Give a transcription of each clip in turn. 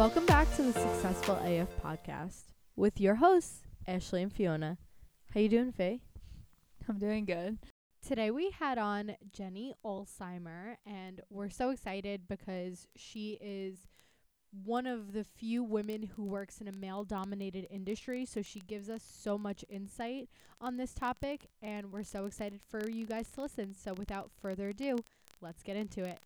Welcome back to the Successful AF podcast with your hosts, Ashley and Fiona. How you doing, Faye? I'm doing good. Today we had on Jenny Ulsheimer, and we're so excited because she is one of the few women who works in a male dominated industry. So she gives us so much insight on this topic, and we're so excited for you guys to listen. So without further ado, let's get into it.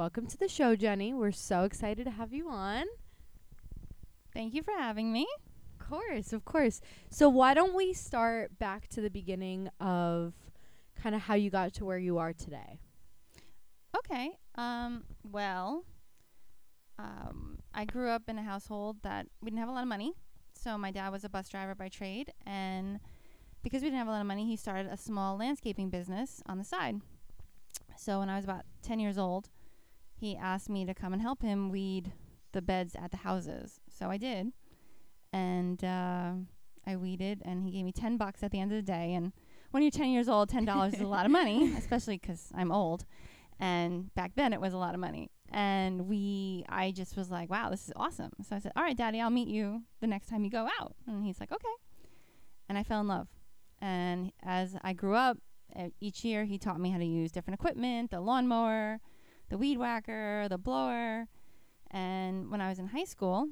Welcome to the show, Jenny. We're so excited to have you on. Thank you for having me. Of course, of course. So why don't we start back to the beginning of kind of how you got to where you are today? Okay. Um, well, um, I grew up in a household that we didn't have a lot of money. So my dad was a bus driver by trade, and because we didn't have a lot of money, he started a small landscaping business on the side. So when I was about 10 years old, he asked me to come and help him weed the beds at the houses. So I did. And uh, I weeded, and he gave me 10 bucks at the end of the day. And when you're 10 years old, $10 is a lot of money, especially because I'm old. And back then, it was a lot of money. And we, I just was like, wow, this is awesome. So I said, all right, daddy, I'll meet you the next time you go out. And he's like, okay. And I fell in love. And as I grew up, uh, each year he taught me how to use different equipment the lawnmower, the weed whacker, the blower. And when I was in high school,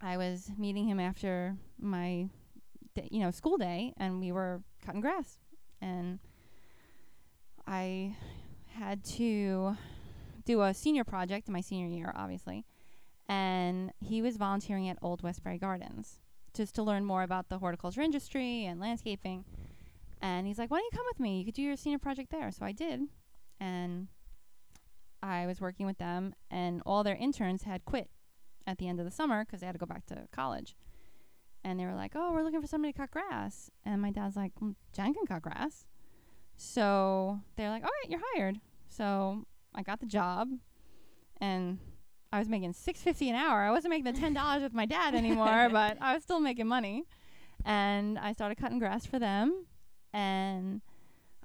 I was meeting him after my, d- you know, school day, and we were cutting grass. And I had to do a senior project in my senior year, obviously. And he was volunteering at Old Westbury Gardens just to learn more about the horticulture industry and landscaping. And he's like, "Why don't you come with me? You could do your senior project there." So I did, and I was working with them, and all their interns had quit at the end of the summer because they had to go back to college. And they were like, "Oh, we're looking for somebody to cut grass." And my dad's like, mm, "Jen can cut grass." So they're like, "All right, you're hired." So I got the job, and I was making six fifty an hour. I wasn't making the ten dollars with my dad anymore, but I was still making money. And I started cutting grass for them, and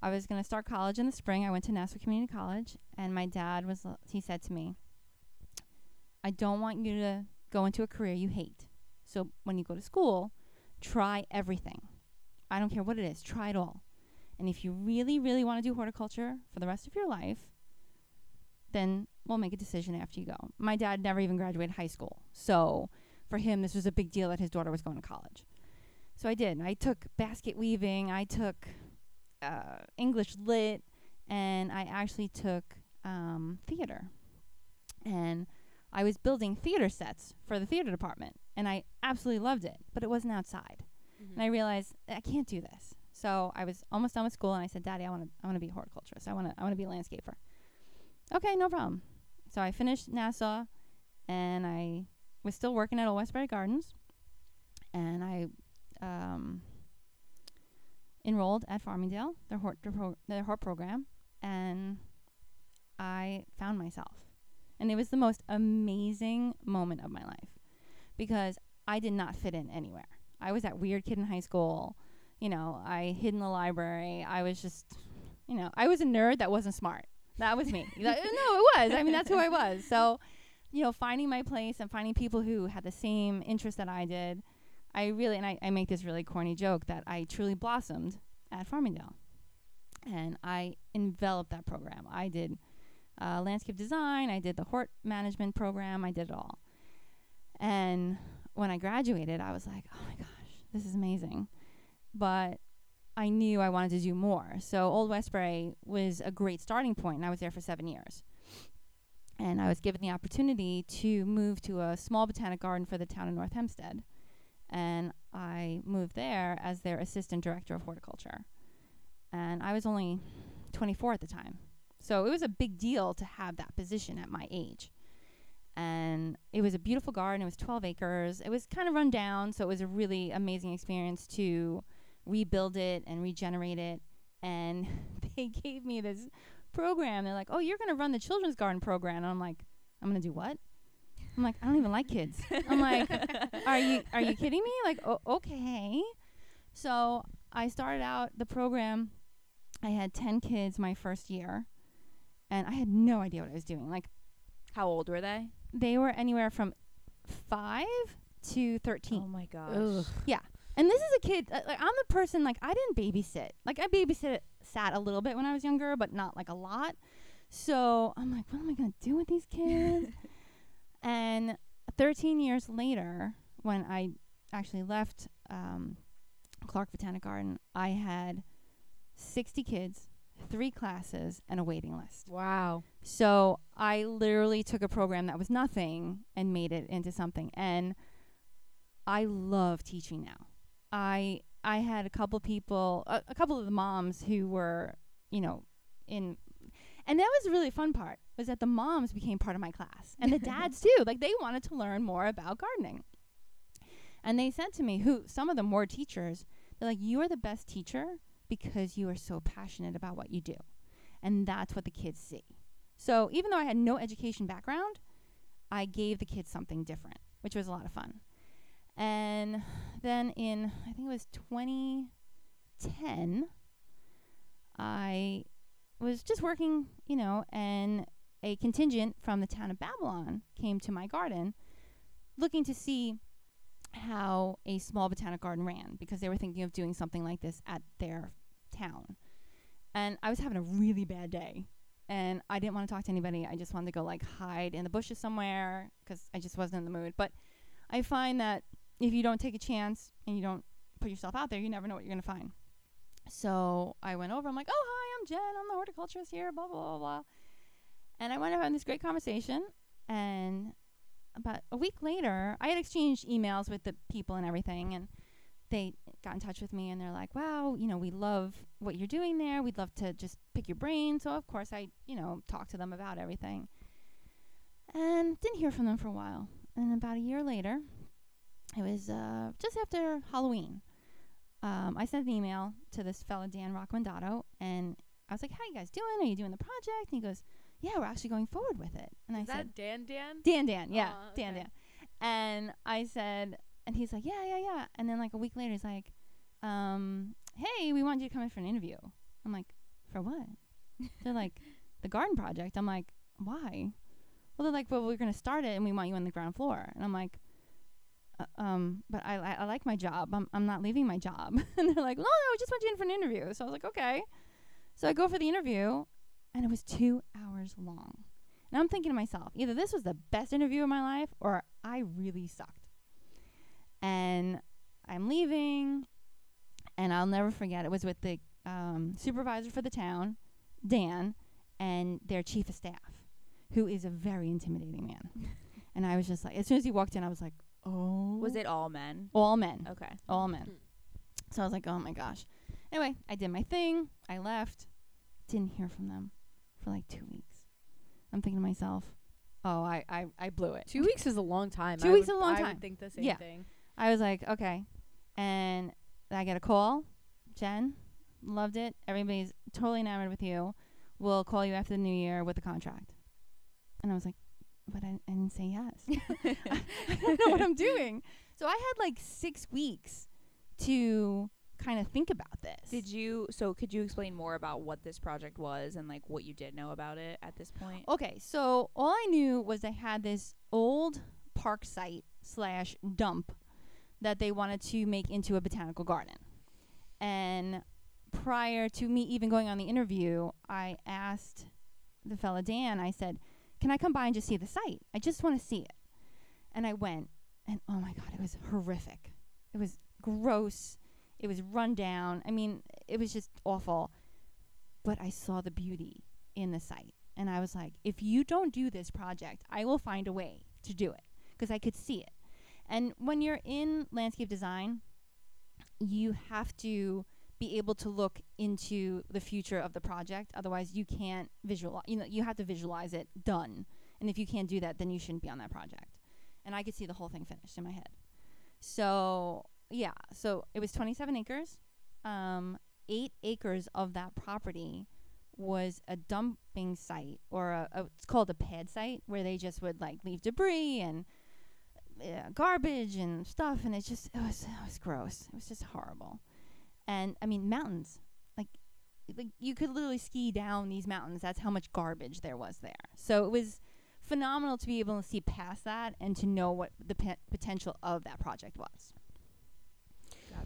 I was going to start college in the spring. I went to Nassau Community College, and my dad was, he said to me, "I don't want you to go into a career you hate. So when you go to school, try everything. I don't care what it is, try it all. And if you really really want to do horticulture for the rest of your life, then we'll make a decision after you go." My dad never even graduated high school. So for him this was a big deal that his daughter was going to college. So I did. I took basket weaving, I took uh, English lit, and I actually took um, theater. And I was building theater sets for the theater department, and I absolutely loved it, but it wasn't outside. And I realized I can't do this. So I was almost done with school, and I said, "Daddy, I want to, I want to be a horticulturist. I want to, I want to be a landscaper." Okay, no problem. So I finished Nassau, and I was still working at Old Westbury Gardens, and I um, enrolled at Farmingdale, their hort, their, pro- their hort program, and I found myself. And it was the most amazing moment of my life because I did not fit in anywhere. I was that weird kid in high school. You know, I hid in the library. I was just, you know, I was a nerd that wasn't smart. That was me. No, it was. I mean, that's who I was. So, you know, finding my place and finding people who had the same interests that I did, I really, and I, I make this really corny joke that I truly blossomed at Farmingdale. And I enveloped that program. I did uh, landscape design, I did the hort management program, I did it all. And when I graduated, I was like, oh my gosh, this is amazing. But I knew I wanted to do more. So Old Westbury was a great starting point, and I was there for seven years. And I was given the opportunity to move to a small botanic garden for the town of North Hempstead. And I moved there as their assistant director of horticulture. And I was only 24 at the time. So it was a big deal to have that position at my age. And it was a beautiful garden. It was 12 acres. It was kind of run down. So it was a really amazing experience to rebuild it and regenerate it. And they gave me this program. They're like, oh, you're going to run the children's garden program. And I'm like, I'm going to do what? I'm like, I don't even like kids. I'm like, are you are you kidding me? Like, oh, okay. So I started out the program. I had ten kids my first year, and I had no idea what I was doing. Like, How old were they? they were anywhere from five to thirteen. Oh my gosh. Ugh. Yeah. And this is a kid. Uh, like I'm the person. Like I didn't babysit. Like I babysit sat a little bit when I was younger, but not like a lot. So I'm like, what am I gonna do with these kids? and 13 years later, when I actually left um, Clark Botanic Garden, I had 60 kids, three classes, and a waiting list. Wow. So I literally took a program that was nothing and made it into something. And I love teaching now. I I had a couple people, a, a couple of the moms who were, you know, in, and that was the really fun part was that the moms became part of my class and the dads too. Like they wanted to learn more about gardening. And they said to me, who some of them were teachers, they're like, "You are the best teacher because you are so passionate about what you do," and that's what the kids see. So even though I had no education background, I gave the kids something different, which was a lot of fun. And then in I think it was 2010, I was just working, you know, and a contingent from the town of Babylon came to my garden looking to see how a small botanic garden ran because they were thinking of doing something like this at their town. And I was having a really bad day and I didn't want to talk to anybody. I just wanted to go like hide in the bushes somewhere because I just wasn't in the mood. But I find that if you don't take a chance and you don't put yourself out there, you never know what you're going to find. So I went over. I'm like, oh, hi, I'm Jen. I'm the horticulturist here, blah, blah, blah, blah. And I went over having this great conversation. And about a week later, I had exchanged emails with the people and everything. And they got in touch with me and they're like, wow, you know, we love what you're doing there. We'd love to just pick your brain. So, of course, I, you know, talked to them about everything. And didn't hear from them for a while. And about a year later, it was uh, just after Halloween. Um, I sent an email to this fellow, Dan Roccomandato, and I was like, how you guys doing? Are you doing the project? And he goes, yeah, we're actually going forward with it. And Is I said, Dan Dan? Dan Dan, yeah, Aw, Dan. Dan. And I said, and he's like, yeah, yeah, yeah. And then like a week later, he's like, um, hey, we want you to come in for an interview. I'm like, for what? they're like, the garden project. I'm like, why? Well, they're like, well, we're gonna start it, and we want you on the ground floor. And I'm like, uh, um, but I, I I like my job. I'm I'm not leaving my job. and they're like, no, no, we just want you in for an interview. So I was like, okay. So I go for the interview, and it was two hours long. And I'm thinking to myself, either this was the best interview of my life, or I really sucked. And I'm leaving, and I'll never forget. It was with the um, supervisor for the town, Dan, and their chief of staff, who is a very intimidating man. and I was just like, as soon as he walked in, I was like, oh. Was it all men? all men? Okay. All men. So I was like, oh my gosh. Anyway, I did my thing. I left. Didn't hear from them for like two weeks. I'm thinking to myself, oh, I, I, I blew it. Two weeks is a long time. Two I weeks would- is a long I time. would think the same Yeah. thing. I was like, okay. And I get a call. Jen, loved it. Everybody's totally enamored with you. We'll call you after the new year with the contract. And I was like, but I, I didn't say yes. I don't know what I'm doing. So I had like six weeks to kind of think about this. Did you? So could you explain more about what this project was and like what you did know about it at this point? Okay, so all I knew was they had this old park site slash dump that they wanted to make into a botanical garden. And prior to me even going on the interview, I asked the fella Dan, I said, Can I come by and just see the site? I just want to see it. And I went, and oh my God, it was horrific. It was gross. It was run down. I mean, it was just awful. But I saw the beauty in the site. And I was like, if you don't do this project, I will find a way to do it because I could see it. And when you're in landscape design, you have to be able to look into the future of the project. Otherwise, you can't visualize. You know, you have to visualize it done. And if you can't do that, then you shouldn't be on that project. And I could see the whole thing finished in my head. So yeah, so it was 27 acres. Um, eight acres of that property was a dumping site or a, a it's called a pad site where they just would like leave debris and uh, garbage and stuff and it's just it was it was gross it was just horrible and i mean mountains like like you could literally ski down these mountains that's how much garbage there was there so it was phenomenal to be able to see past that and to know what the potential of that project was.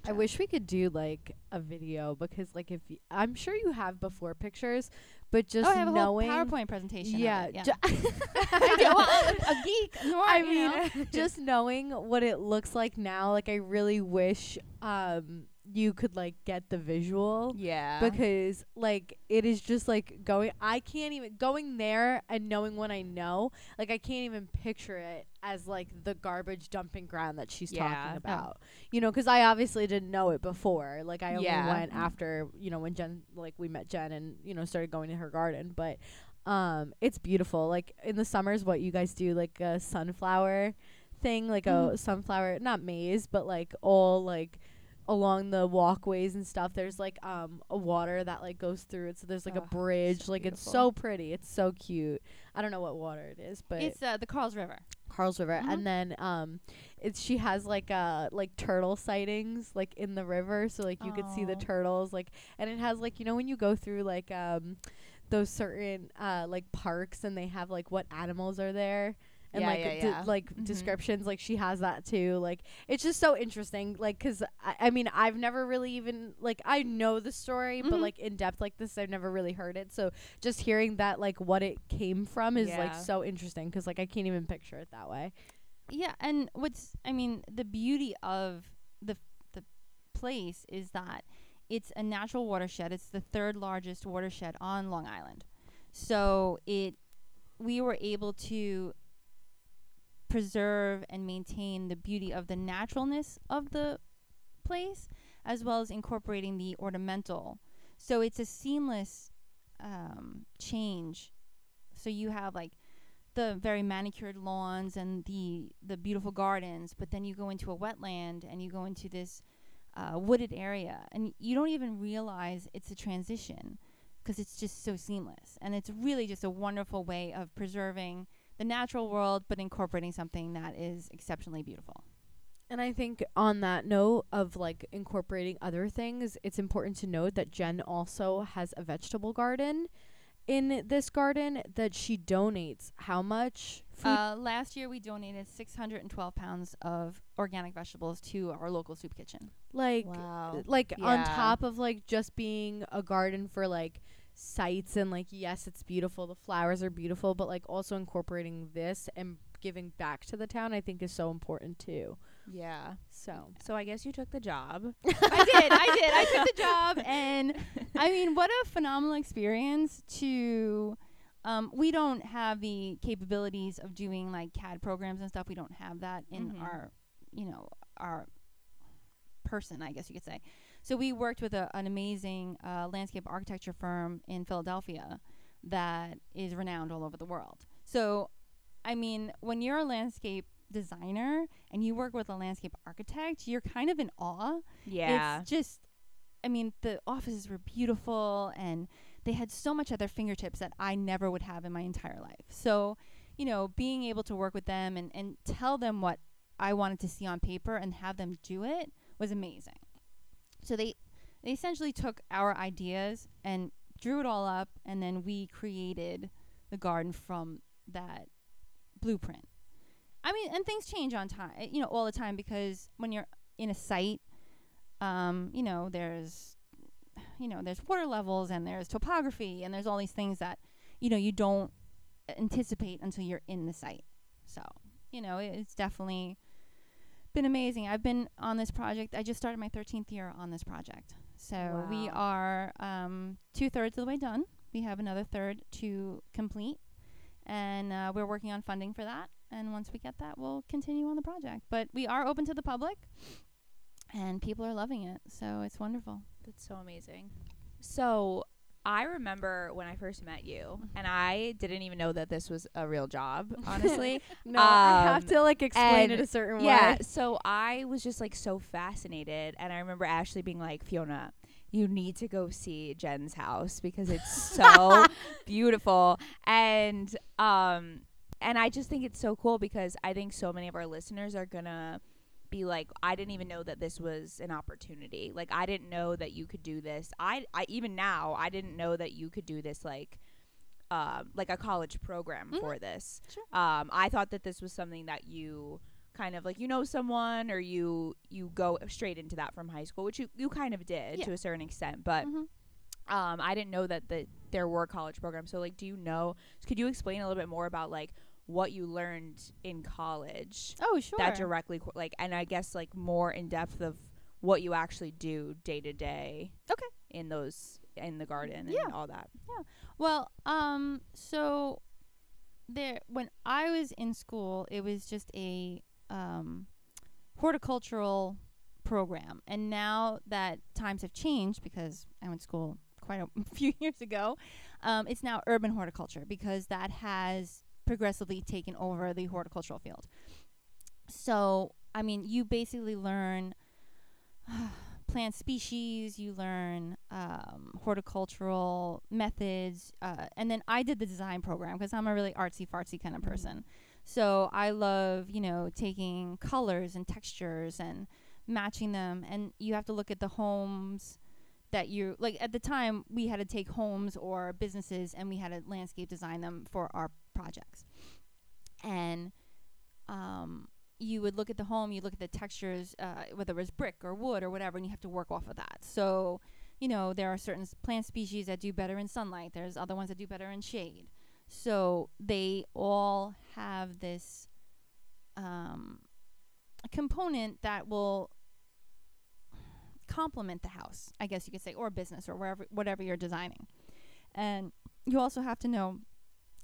I wish we could do like a video because like if y- I'm sure you have before pictures, but just oh, I have a whole PowerPoint presentation. yeah, yeah. ju- I do. Well, a, geek. No, I mean, know. just knowing what it looks like now, like I really wish um you could like get the visual Yeah. because like it is just like going I can't even going there and knowing what I know, like I can't even picture it as like the garbage dumping ground that she's Yeah. talking Oh. about. You know, cuz I obviously didn't know it before. Like I only Yeah. went after, you know, when Jen like we met Jen and, you know, started going to her garden, but um it's beautiful. Like in the summers what you guys do like a sunflower thing, like Mhm. a sunflower not maze, but like all like along the walkways and stuff there's like um a water that like goes through it so there's like a bridge so like it's so pretty it's so cute i don't know what water it is but it's uh, the Carlls River. Carlls River, Mhm. and then um, it's she has like uh like turtle sightings like in the river, so like you could see the turtles like, and it has like you know when you go through like um those certain uh like parks and they have like what animals are there and Yeah, like yeah, de- yeah. like Mhm. descriptions like she has that too like it's just so interesting like 'cause I, I mean I've never really even like I know the story but Mhm. like in depth like this I've never really heard it so just hearing that like what it came from is like so interesting because like I can't even picture it that way. Yeah, and what's I mean, the beauty of the the place is that it's a natural watershed. It's the third largest watershed on Long Island. So it we were able to preserve and maintain the beauty of the naturalness of the place as well as incorporating the ornamental. So it's a seamless um, change. So you have like the very manicured lawns and the the beautiful gardens, but then you go into a wetland and you go into this uh, wooded area, and you don't even realize it's a transition because it's just so seamless, and it's really just a wonderful way of preserving the natural world, but incorporating something that is exceptionally beautiful. And I think on that note of like incorporating other things, it's important to note that Jen also has a vegetable garden in this garden that she donates how much food Uh, last year, we donated 612 pounds of organic vegetables to our local soup kitchen. like wow. like on top of like just being a garden for like sights and like yes it's beautiful the flowers are beautiful but like also incorporating this and giving back to the town i think is so important too Yeah. so So I guess you took the job. I did, I did. I took the job, and I mean, what a phenomenal experience to. Um, we don't have the capabilities of doing like CAD programs and stuff. We don't have that in Mhm. our, you know, our person, I guess you could say. So we worked with a, an amazing uh, landscape architecture firm in Philadelphia that is renowned all over the world. So, I mean, when you're a landscape designer and you work with a landscape architect, you're kind of in awe Yeah. it's just, I mean, the offices were beautiful and they had so much at their fingertips that I never would have in my entire life. So, you know, being able to work with them and, and tell them what I wanted to see on paper and have them do it was amazing. So they they essentially took our ideas and drew it all up and then we created the garden from that blueprint. I mean, and things change on time, you know, all the time because when you're in a site um, you know, there's you know, there's water levels and there's topography and there's all these things that, you know, you don't anticipate until you're in the site. So, you know, it's definitely been amazing. I've been on this project. I just started my 13th year on this project. So we are um, two thirds of the way done. We have another third to complete, and uh, we're working on funding for that. And once we get that, we'll continue on the project. But we are open to the public, and people are loving it. So it's wonderful. That's so amazing. So I remember when I first met you, and I didn't even know that this was a real job, honestly. no i have Um, to like explain it a certain yeah. way So I was just like so fascinated, and I remember Ashley being like, Fiona. You need to go see Jen's house because it's so beautiful and um and I just think it's so cool because I think so many of our listeners are gonna be like I didn't even know that this was an opportunity. Like I didn't know that you could do this. I I even now I didn't know that you could do this like um, like a college program Mhm. for this. Sure. Um, I thought that this was something that you kind of like you know someone or you you go straight into that from high school, which you you kind of did Yeah. to a certain extent, but Mhm. um, I didn't know that the, there were college programs. So, like, do you know? Could you explain a little bit more about like what you learned in college Oh, sure. that directly, co- like, and I guess like more in depth of what you actually do day to day. Okay. In those in the garden and Yeah. all that. Yeah. Well, um, so there when I was in school, it was just a um horticultural program. And now that times have changed because I went to school quite a few years ago, um, it's now urban horticulture because that has progressively taken over the horticultural field. So, I mean, you basically learn plant species, you learn um, horticultural methods, uh, and then I did the design program because I'm a really artsy fartsy kind of Mhm. person. So I love, you know, taking colors and textures and matching them. And you have to look at the homes that you like. At the time, we had to take homes or businesses and we had to landscape design them for our projects. And um, you would look at the home, you look at the textures, uh, whether it was brick or wood or whatever, and you have to work off of that. So, you know, there are certain plant species that do better in sunlight. There's other ones that do better in shade. So they all have this um, component that will complement the house, I guess you could say, or business or wherever whatever you're designing. And you also have to know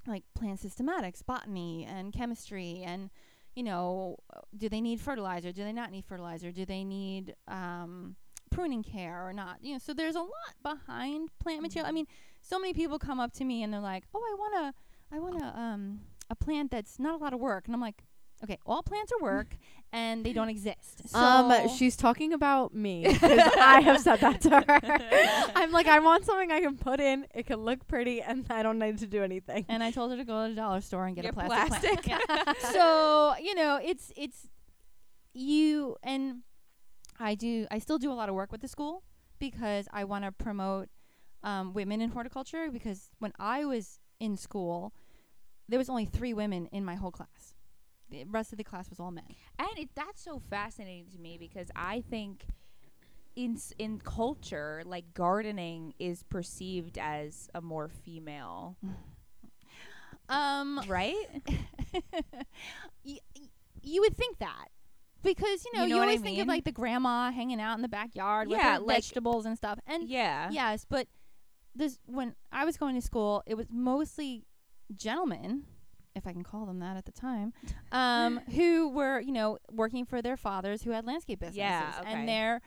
like plant systematics, botany, and chemistry, and you know, do they need fertilizer? Do they not need fertilizer? Do they need um, pruning care or not? You know, so there's a lot behind plant material. I mean, so many people come up to me and they're like, "Oh, I want to, I want to, um, a plant that's not a lot of work," and I'm like, "Okay, all plants are work, and they don't exist." So um, she's talking about me 'cause I have said that to her. I'm like, I want something I can put in. It can look pretty, and I don't need to do anything. and I told her to go to the dollar store and get, Get a plastic, plastic. plant. Yeah. so you know, it's it's you and I do. I still do a lot of work with the school because I want to promote um, women in horticulture. Because when I was in school, there was only three women in my whole class. The rest of the class was all men. And it, that's so fascinating to me because I think in in culture, like gardening is perceived as a more female, Um, right? y- you would think that because you know You you, know what I always think of like the grandma hanging out in the backyard with Yeah, her like- vegetables and stuff. And yeah. yes, but this when I was going to school, it was mostly gentlemen, if I can call them that at the time, um, who were you know working for their fathers who had landscape businesses, Yeah, okay. and their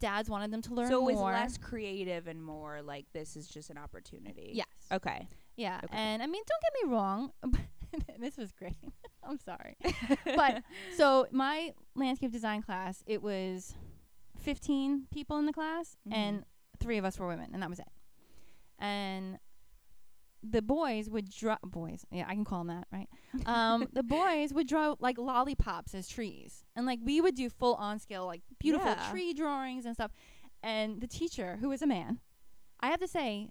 dads wanted them to learn So it was less creative and more like this is just an opportunity. Yes. Okay. Yeah, Okay. and I mean, don't get me wrong. this was great. I'm sorry, but so my landscape design class, it was 15 people in the class, Mhm. and three of us were women, and that was it. And the boys would draw boys. Yeah, I can call them that, right? Um, the boys would draw like lollipops as trees, and like we would do full on scale, like beautiful Yeah. tree drawings and stuff. And the teacher, who was a man, I have to say,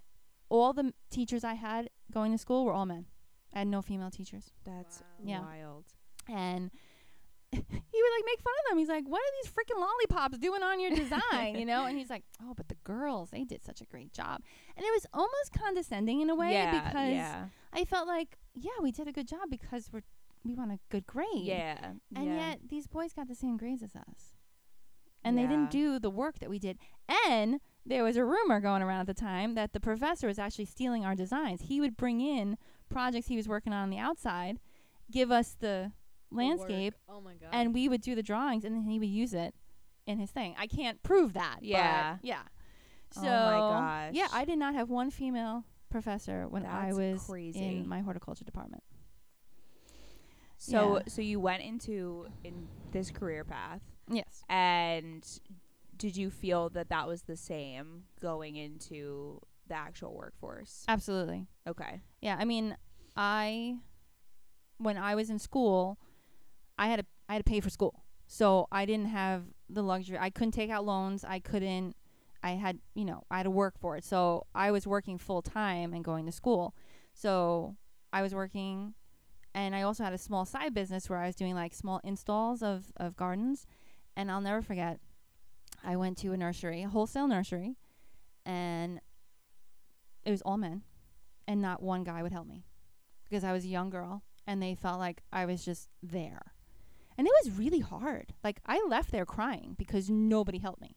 all the m- teachers I had going to school were all men. I had no female teachers. That's Yeah. wild. And he would like make fun of them. He's like, "What are these freaking lollipops doing on your design?" you know? And he's like, "Oh, but the girls, they did such a great job." And it was almost condescending in a way yeah, because yeah. I felt like, "Yeah, we did a good job because we're we want a good grade." Yeah. And yeah. yet these boys got the same grades as us. And they didn't do the work that we did. And there was a rumor going around at the time that the professor was actually stealing our designs. He would bring in projects he was working on on the outside, give us the landscape, Oh my god. and we would do the drawings, and then he would use it in his thing. I can't prove that. but Yeah. yeah. Oh So my yeah. I did not have one female professor when I was crazy. in my horticulture department. So Yeah. so you went into in this career path Yes. and did you feel that that was the same going into the actual workforce? Absolutely. Okay. Yeah, I mean, I when I was in school, I had to I had to pay for school. So I didn't have the luxury. I couldn't take out loans. I couldn't I had, you know, I had to work for it. So I was working full time and going to school. So I was working, and I also had a small side business where I was doing like small installs of of gardens. And I'll never forget, I went to a nursery, a wholesale nursery, and it was all men, and not one guy would help me because I was a young girl, and they felt like I was just there. And it was really hard. Like I left there crying because nobody helped me.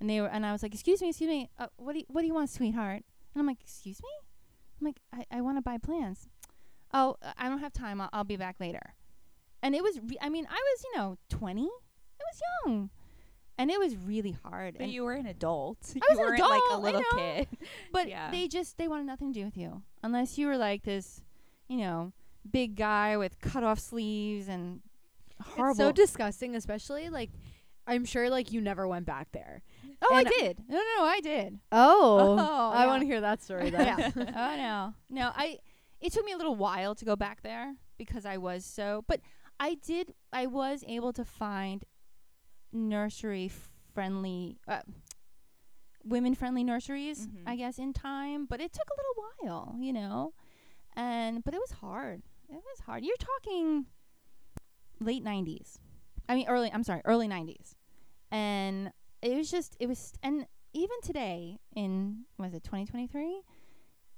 And they were, and I was like, "Excuse me, excuse me. Uh, what do you, what do you want, sweetheart?" And I'm like, "Excuse me." I'm like, "I, I want to buy plants." Oh, uh, I don't have time. I'll, I'll be back later. And it was, re- I mean, I was, you know, 20. I was young, and it was really hard. But and you were an adult. I you was an weren't like a little kid. But Yeah. they just they wanted nothing to do with you unless you were like this, you know, big guy with cut off sleeves and horrible. It's so disgusting, especially like I'm sure like you never went back there. oh, and- I did. No, no, no, I did. Oh, Oh, I yeah. want to hear that story then. yeah. oh no, no. I. It took me a little while to go back there because I was so. But I did. I was able to find nursery friendly, uh, women friendly nurseries. Mhm. I guess in time, but it took a little while, you know. And but it was hard. It was hard. You're talking late nineties. I mean early. I'm sorry, early nineties. And it was just. It was. And even today in was it 2023?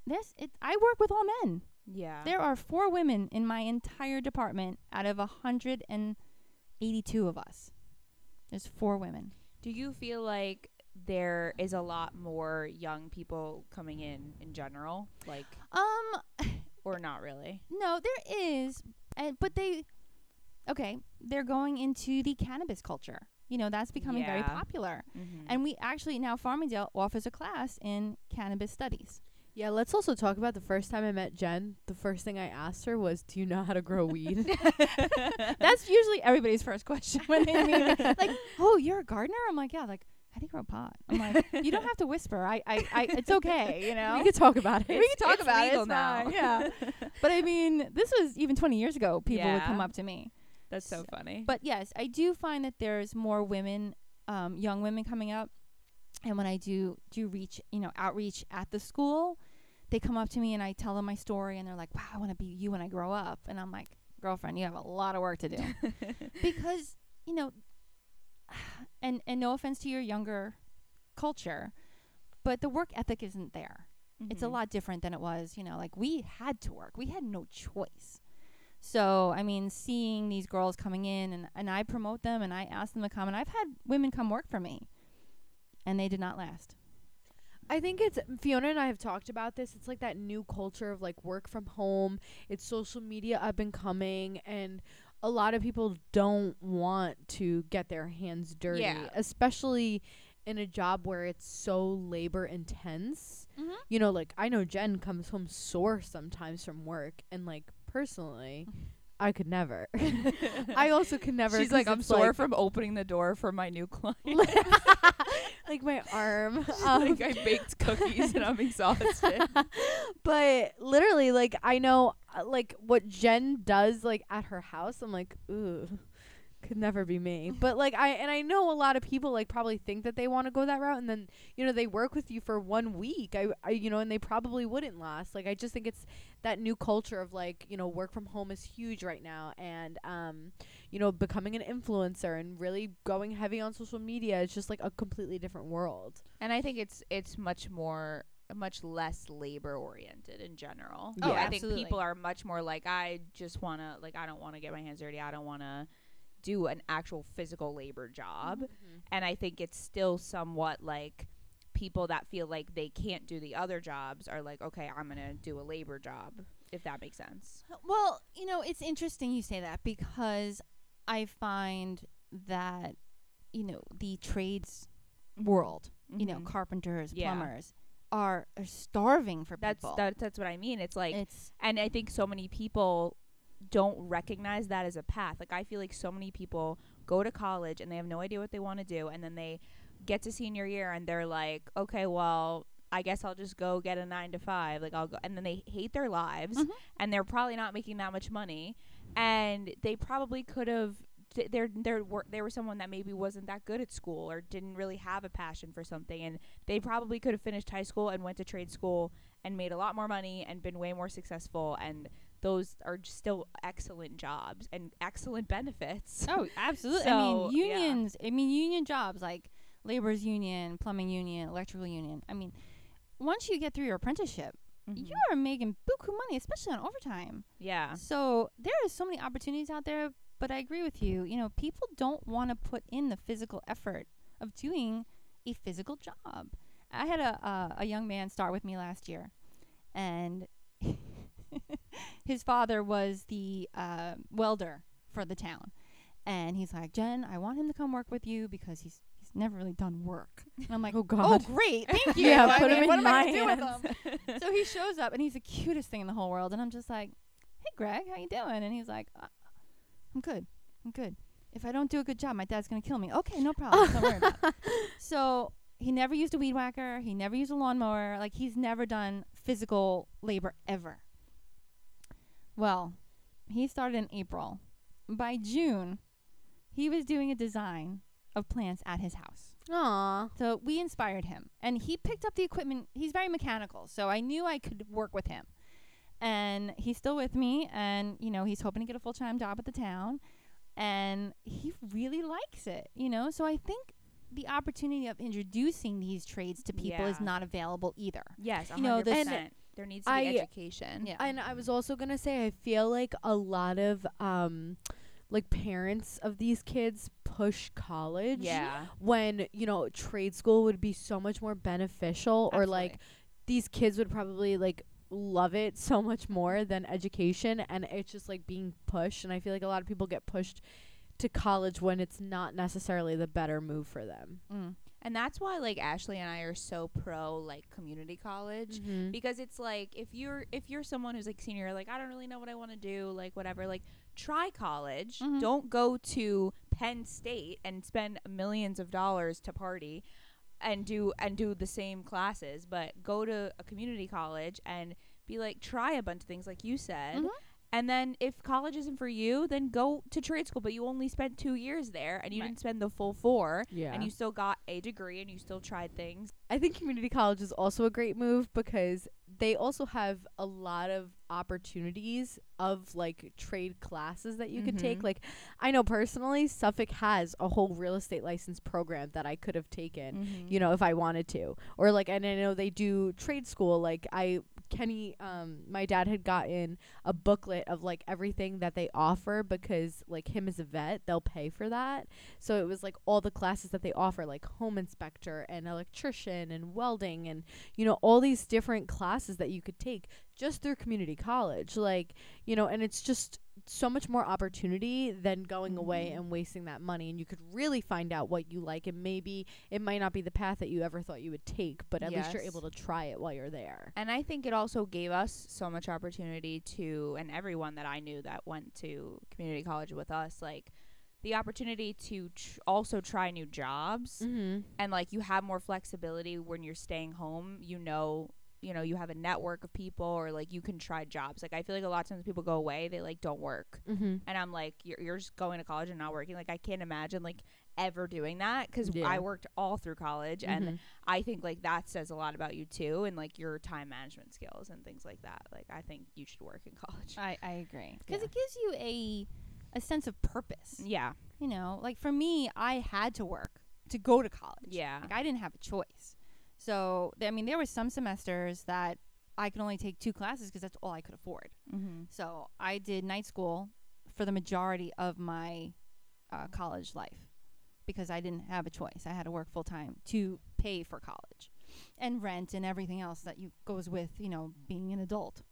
This it. I work with all men. Yeah. There are four women in my entire department out of a hundred and eighty-two of us. There's four women. Do you feel like there is a lot more young people coming in in general, like, Um, or not really? no, there is, and but they, okay, they're going into the cannabis culture. You know, that's becoming very popular. Mm-hmm. And we actually now Farmingdale offers a class in cannabis studies. Yeah, let's also talk about the first time I met Jen. The first thing I asked her was, "Do you know how to grow weed?" That's usually everybody's first question when they meet me. Like, oh, you're a gardener? I'm like, yeah. Like, how do you grow pot? I'm like, you don't have to whisper. I, I, I it's okay. You know, we can talk about it. we can talk it's about it. It's now. fine, Yeah. but I mean, this was even 20 years ago. People would come up to me. That's so funny. But yes, I do find that there's more women, um, young women coming up. And when I do do reach, you know, outreach at the school, they come up to me and I tell them my story and they're like, "Wow, I want to be you when I grow up." And I'm like, "Girlfriend, you have a lot of work to do." because, you know, and and no offense to your younger culture, but the work ethic isn't there it's a Mhm. lot different than it was, you know, like we had to work. We had no choice. So, I mean, seeing these girls coming in and, and I promote them and I ask them to come and I've had women come work for me and they did not last. I think it's Fiona and I have talked about this. It's like that new culture of like work from home. It's social media up and coming and a lot of people don't want to get their hands dirty, Yeah. especially in a job where it's so labor intense. Mm-hmm. You know, like I know Jen comes home sore sometimes from work and like personally, I could never. I also could never. She's 'cause like, I'm sore like, from opening the door for my new client. like my arm. like Um, I baked cookies and I'm exhausted. but literally, like I know, uh, like what Jen does, like at her house. I'm like, ooh, could never be me. But like I and I know a lot of people like probably think that they want to go that route, and then you know they work with you for one week. I, I you know, and they probably wouldn't last. Like I just think it's that new culture of like you know work from home is huge right now, and um, you know becoming an influencer and really going heavy on social media. is just like a completely different world. and I think it's it's much more much less labor oriented in general. Oh, I think people are much more like I just want to like I don't want to get my hands dirty. I don't want to do an actual physical labor job. And I think it's still somewhat like people that feel like they can't do the other jobs are like, okay, I'm going to do a labor job if that makes sense. Well, you know, it's interesting you say that because I find that, you know, the trades world, you know, Mhm. carpenters, Yeah. plumbers, are, are starving for that's people. that, that's what I mean. It's like it's and I think so many people don't recognize that as a path. Like I feel like so many people go to college and they have no idea what they want to do and then they get to senior year and they're like, "Okay, well, I guess I'll just go get a 9 to 5." Like I'll go and then they hate their lives Mhm. and they're probably not making that much money and they probably could have th- they're they're wor- were someone that maybe wasn't that good at school or didn't really have a passion for something and they probably could have finished high school and went to trade school and made a lot more money and been way more successful and those are still excellent jobs and excellent benefits. Oh, absolutely. I So, mean, yeah. unions. I mean, union jobs like labor's union, plumbing union, electrical union. I mean, once you get through your apprenticeship, Mhm. you are making buku money, especially on overtime. yeah. So there are so many opportunities out there. But I agree with you. You know, people don't want to put in the physical effort of doing a physical job. I had a uh, a young man start with me last year, and his father was the uh, welder for the town, and he's like, Jen, I want him to come work with you because he's he's never really done work. And I'm like, Oh god, oh great, thank you. Yeah, I put mean, him in what am I my gonna do with hands. him? so he shows up and he's the cutest thing in the whole world, and I'm just like, hey Greg, how you doing? And he's like, uh, I'm good, I'm good. If I don't do a good job, my dad's gonna kill me. Okay, no problem. don't worry about it. So he never used a weed whacker. He never used a lawnmower. Like he's never done physical labor ever. Well, he started in April. By June, he was doing a design of plants at his house. Aw. So we inspired him, and he picked up the equipment. He's very mechanical, so I knew I could work with him. And he's still with me, and you know he's hoping to get a full time job at the town, and he really likes it. You know, so I think the opportunity of introducing these trades to people is not available either. Yes, You know, 100%. this- there needs to be I- education. Yeah. And I was also gonna say I feel like a lot of um like parents of these kids push college Yeah. when, you know, trade school would be so much more beneficial or like these kids would probably like love it so much more than education and it's just like being pushed and I feel like a lot of people get pushed to college when it's not necessarily the better move for them. Mm. And that's why like Ashley and I are so pro like community college Mm-hmm. because it's like if you're if you're someone who's like senior like I don't really know what I want to do like whatever like try college Mhm. don't go to Penn State and spend millions of dollars to party and do and do the same classes but go to a community college and be like try a bunch of things like you said Mhm. And then if college isn't for you then go to trade school but you only spent 2 years there and you Right. didn't spend the full 4 Yeah. and you still got a degree and you still tried things I think community college is also a great move because they also have a lot of opportunities of like trade classes that you could take. Like I know personally Suffolk has a whole real estate license program that I could have taken, Mm-hmm. you know, if I wanted to. Or like and I know they do trade school like I Kenny um my dad had gotten a booklet of like everything that they offer because like him as a vet, they'll pay for that. So it was like all the classes that they offer, like home inspector and electrician and welding and you know all these different classes that you could take just through community college. Like you know, and it's just so much more opportunity than going away Mhm. and wasting that money. And you could really find out what you like, and maybe it might not be the path that you ever thought you would take, but at least you're able to try it while you're there. And I think it also gave us so much opportunity to, and everyone that I knew that went to community college with us, like the opportunity to tr- also try new jobs. Mm-hmm. And like you have more flexibility when you're staying home. You know, you know, you have a network of people, or like you can try jobs. Like I feel like a lot of times people go away, they like don't work. Mm-hmm. And I'm like, you're, you're just going to college and not working. Like I can't imagine like ever doing that because Yeah. I worked all through college and Mhm. I think like that says a lot about you too, and like your time management skills and things like that. Like I think you should work in college. I, I agree because Yeah. it gives you a a sense of purpose. Yeah, You know, like for me, I had to work to go to college. yeah, Like I didn't have a choice. So I mean, there were some semesters that I could only take two classes because that's all I could afford. mm-hmm. So I did night school for the majority of my uh, college life because I didn't have a choice. I had to work full time to pay for college and rent and everything else that you goes with you know being an adult.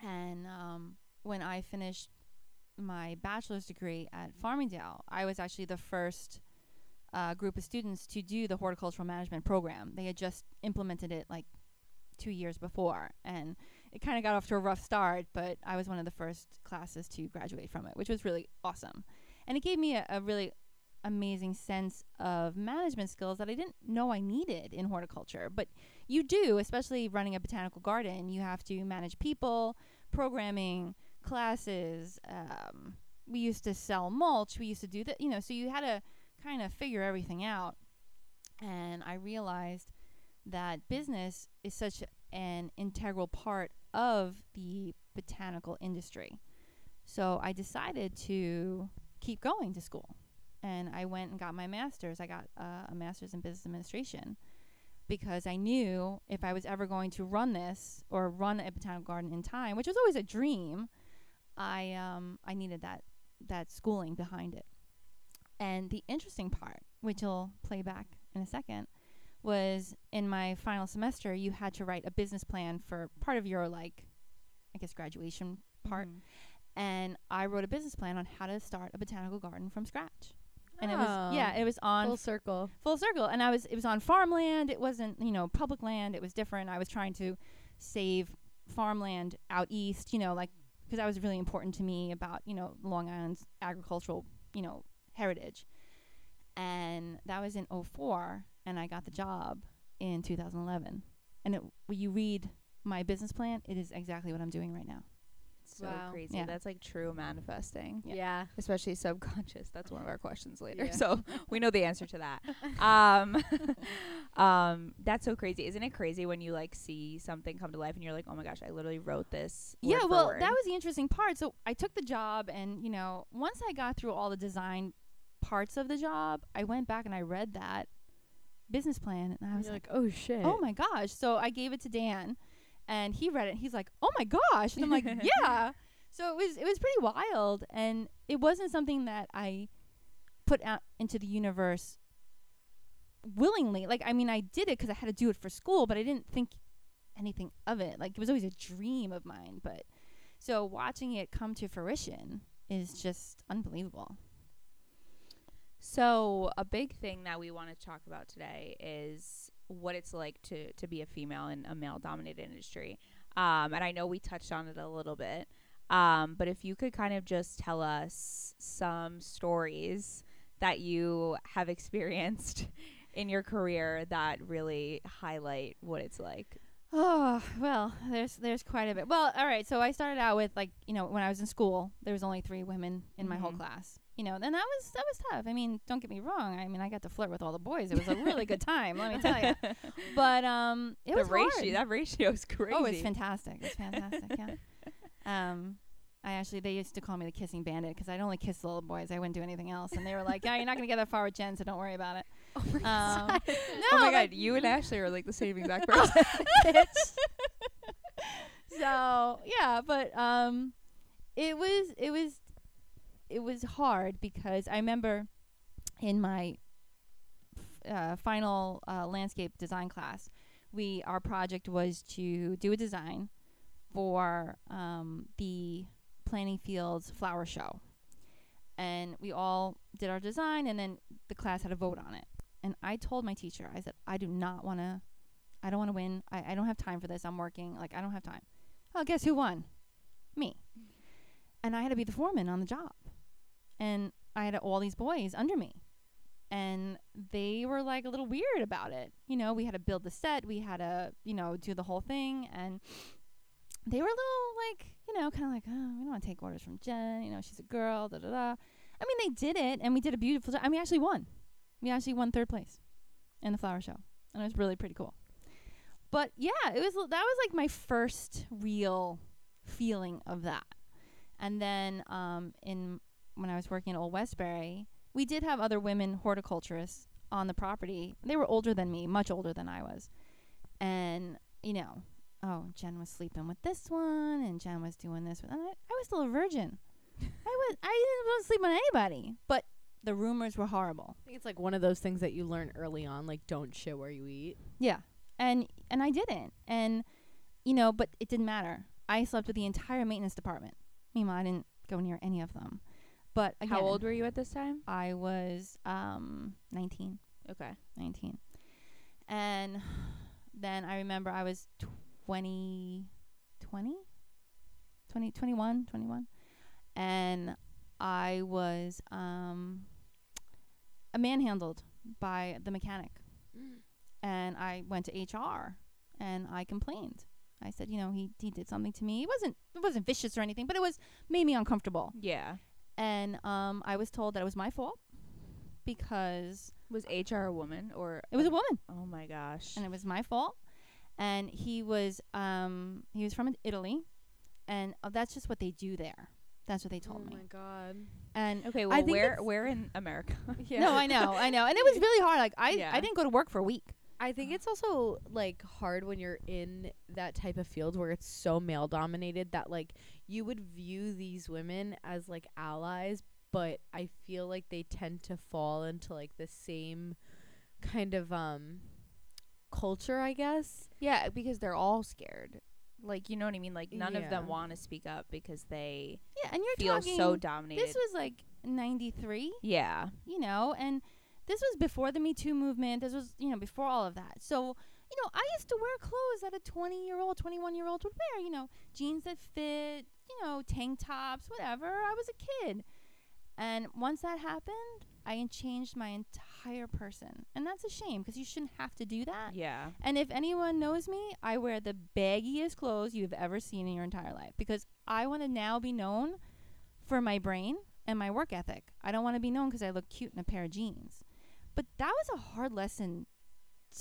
And um, when I finished my bachelor's degree at Farmingdale, I was actually the first uh, group of students to do the horticultural management program. They had just implemented it like two years before, and it kind of got off to a rough start. But I was one of the first classes to graduate from it, which was really awesome, and it gave me a, a really amazing sense of management skills that I didn't know I needed in horticulture. But you do, especially running a botanical garden. You have to manage people, programming, classes. Um, we used to sell mulch. We used to do that, you know. So you had to kind of figure everything out. And I realized that business is such an integral part of the botanical industry. So I decided to keep going to school. And I went and got my master's. I got uh, a master's in business administration because I knew if I was ever going to run this or run a botanical garden in time, which was always a dream, I um, I needed that that schooling behind it. And the interesting part, which I'll play back in a second, was in my final semester you had to write a business plan for part of your like I guess graduation part. Mhm. And I wrote a business plan on how to start a botanical garden from scratch. And it was yeah, Oh. it was on full circle. full circle and i was it was on farmland it wasn't you know public land it was different i was trying to save farmland out east you know like because that was really important to me about you know long island's agricultural you know heritage and that was in 04 and i got the job in 2011 and it, when you read my business plan it is exactly what i'm doing right now So Wow. crazy. Yeah. That's like true manifesting, Yeah. Yeah. especially subconscious. That's one of our questions later. Yeah. So we know the answer to that. um, um, that's so crazy. Isn't it crazy when you like see something come to life and you're like, oh my gosh, I literally wrote this. yeah word for well word." that was the interesting part so i took the job and you know once i got through all the design parts of the job i went back and i read that business plan and i was like, like, oh shit. oh my gosh. So i gave it to dan and he read it and he's like oh my gosh. And i'm like yeah. So it was it was pretty wild and it wasn't something that i put out into the universe willingly. Like i mean i did it because i had to do it for school but i didn't think anything of it. Like it was always a dream of mine but so watching it come to fruition is just unbelievable So a big thing that we want to talk about today is what it's like to to be a female in a male dominated industry. Um, and I know we touched on it a little bit. Um, but if you could kind of just tell us some stories that you have experienced in your career that really highlight what it's like. Oh well, there's there's quite a bit. Well, all right. So I started out with like you know when I was in school, there was only three women in my whole Mhm. class. You know, then that was that was tough. I mean, don't get me wrong. I mean, I got to flirt with all the boys. It was a really good time. Let me tell you. But um, it the was ratio hard. that ratio is crazy. Oh, it's fantastic. It's fantastic. yeah. Um, I actually they used to call me the kissing bandit because I'd only kiss the little boys. I wouldn't do anything else, and they were like, "Yeah, you're not gonna get that far with Jen, so don't worry about it." Oh my, Um, God. no, oh my god, you and Ashley are like the same exact person. so yeah, but um, it was it was it was hard because I remember in my uh, final uh, landscape design class, we our project was to do a design for um, the Planting Fields flower show, and we all did our design, and then the class had a vote on it. And I told my teacher, I said, I do not want to, I don't want to win. I, I don't have time for this. I'm working. Like I don't have time. Oh, guess who won? Me. And I had to be the foreman on the job. And I had all these boys under me. And they were like a little weird about it. You know, we had to build the set, we had to, you know, do the whole thing. And they were a little like, you know, kind of like, oh, we don't want to take orders from Jen. You know, she's a girl, da da da. I mean, they did it and we did a beautiful job. I mean, actually won. We actually won third place in the flower show. And it was really pretty cool. But yeah, it was that was like my first real feeling of that. And then um, in when I was working at Old Westbury, we did have other women horticulturists on the property. They were older than me, much older than I was. And you know, oh, Jen was sleeping with this one, and Jen was doing this. And I, I was still a virgin. I was I didn't want to sleep with anybody. But the rumors were horrible. I think it's like one of those things that you learn early on, like don't shit where you eat. Yeah. And and I didn't. And you know, but it didn't matter. I slept with the entire maintenance department. Meanwhile, I didn't go near any of them. But again, How old were you at this time? I was um 19. Okay. 19. And then I remember I was 20 20 20 21 21 and I was um manhandled by the mechanic and I went to HR and I complained. I said, you know, he he did something to me. It wasn't it wasn't vicious or anything, but it was made me uncomfortable. Yeah. And um I was told that it was my fault because Was HR a woman or it was a woman Oh my gosh. and it was my fault. and he was um he was from Italy, and uh, that's just what they do there. That's what they told oh me. Oh my god. And Okay, well, where where in America? yeah. no, I know, I know, and it was really hard. Like I Yeah. I didn't go to work for a week. I think it's also like hard when you're in that type of field where it's so male dominated that like you would view these women as like allies, but I feel like they tend to fall into like the same kind of um culture, I guess. yeah, because they're all scared. Like you know what I mean? Like none of them want to speak up because they Yeah, and you're feel talking. so dominated. this was like '93. yeah. you know, and this was before the Me Too movement. This was, you know, before all of that. So, you know, I used to wear clothes that a 20 year old, 21 year old would wear, you know, jeans that fit, you know, tank tops, whatever. I was a kid. And once that happened, I changed my entire person. And that's a shame because you shouldn't have to do that. Yeah. And if anyone knows me, I wear the baggiest clothes you've ever seen in your entire life because I want to now be known for my brain and my work ethic. I don't want to be known because I look cute in a pair of jeans. But that was a hard lesson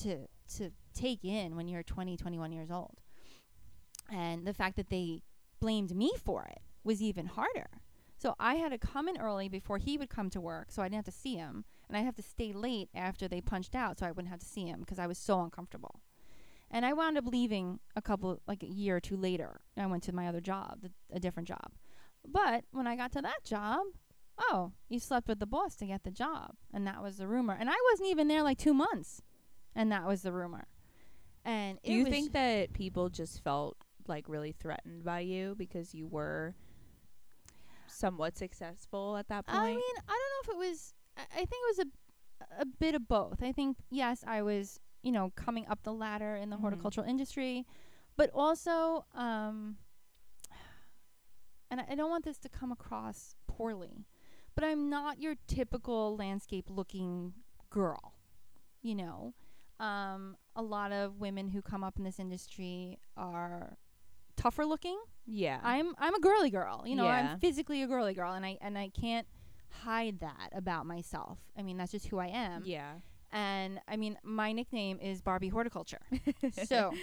to to take in when you're 20, 21 years old. And the fact that they blamed me for it was even harder. So I had to come in early before he would come to work so I didn't have to see him. And I'd have to stay late after they punched out so I wouldn't have to see him because I was so uncomfortable. And I wound up leaving a couple, like a year or two later. I went to my other job, th- a different job. But when I got to that job, oh, you slept with the boss to get the job. And that was the rumor. And I wasn't even there like two months. And that was the rumor. And Do you think that people just felt like really threatened by you because you were somewhat successful at that point? I mean, I don't know if it was. I I think it was a a bit of both. I think yes, I was you know coming up the ladder in the Mhm. horticultural industry, but also, um, and I, I don't want this to come across poorly, but I'm not your typical landscape looking girl. You know, um, a lot of women who come up in this industry are tougher looking yeah. I'm I'm a girly girl. You know, Yeah. I'm physically a girly girl, and I and I can't hide that about myself. I mean, that's just who I am. yeah. And I mean, my nickname is Barbie Horticulture. so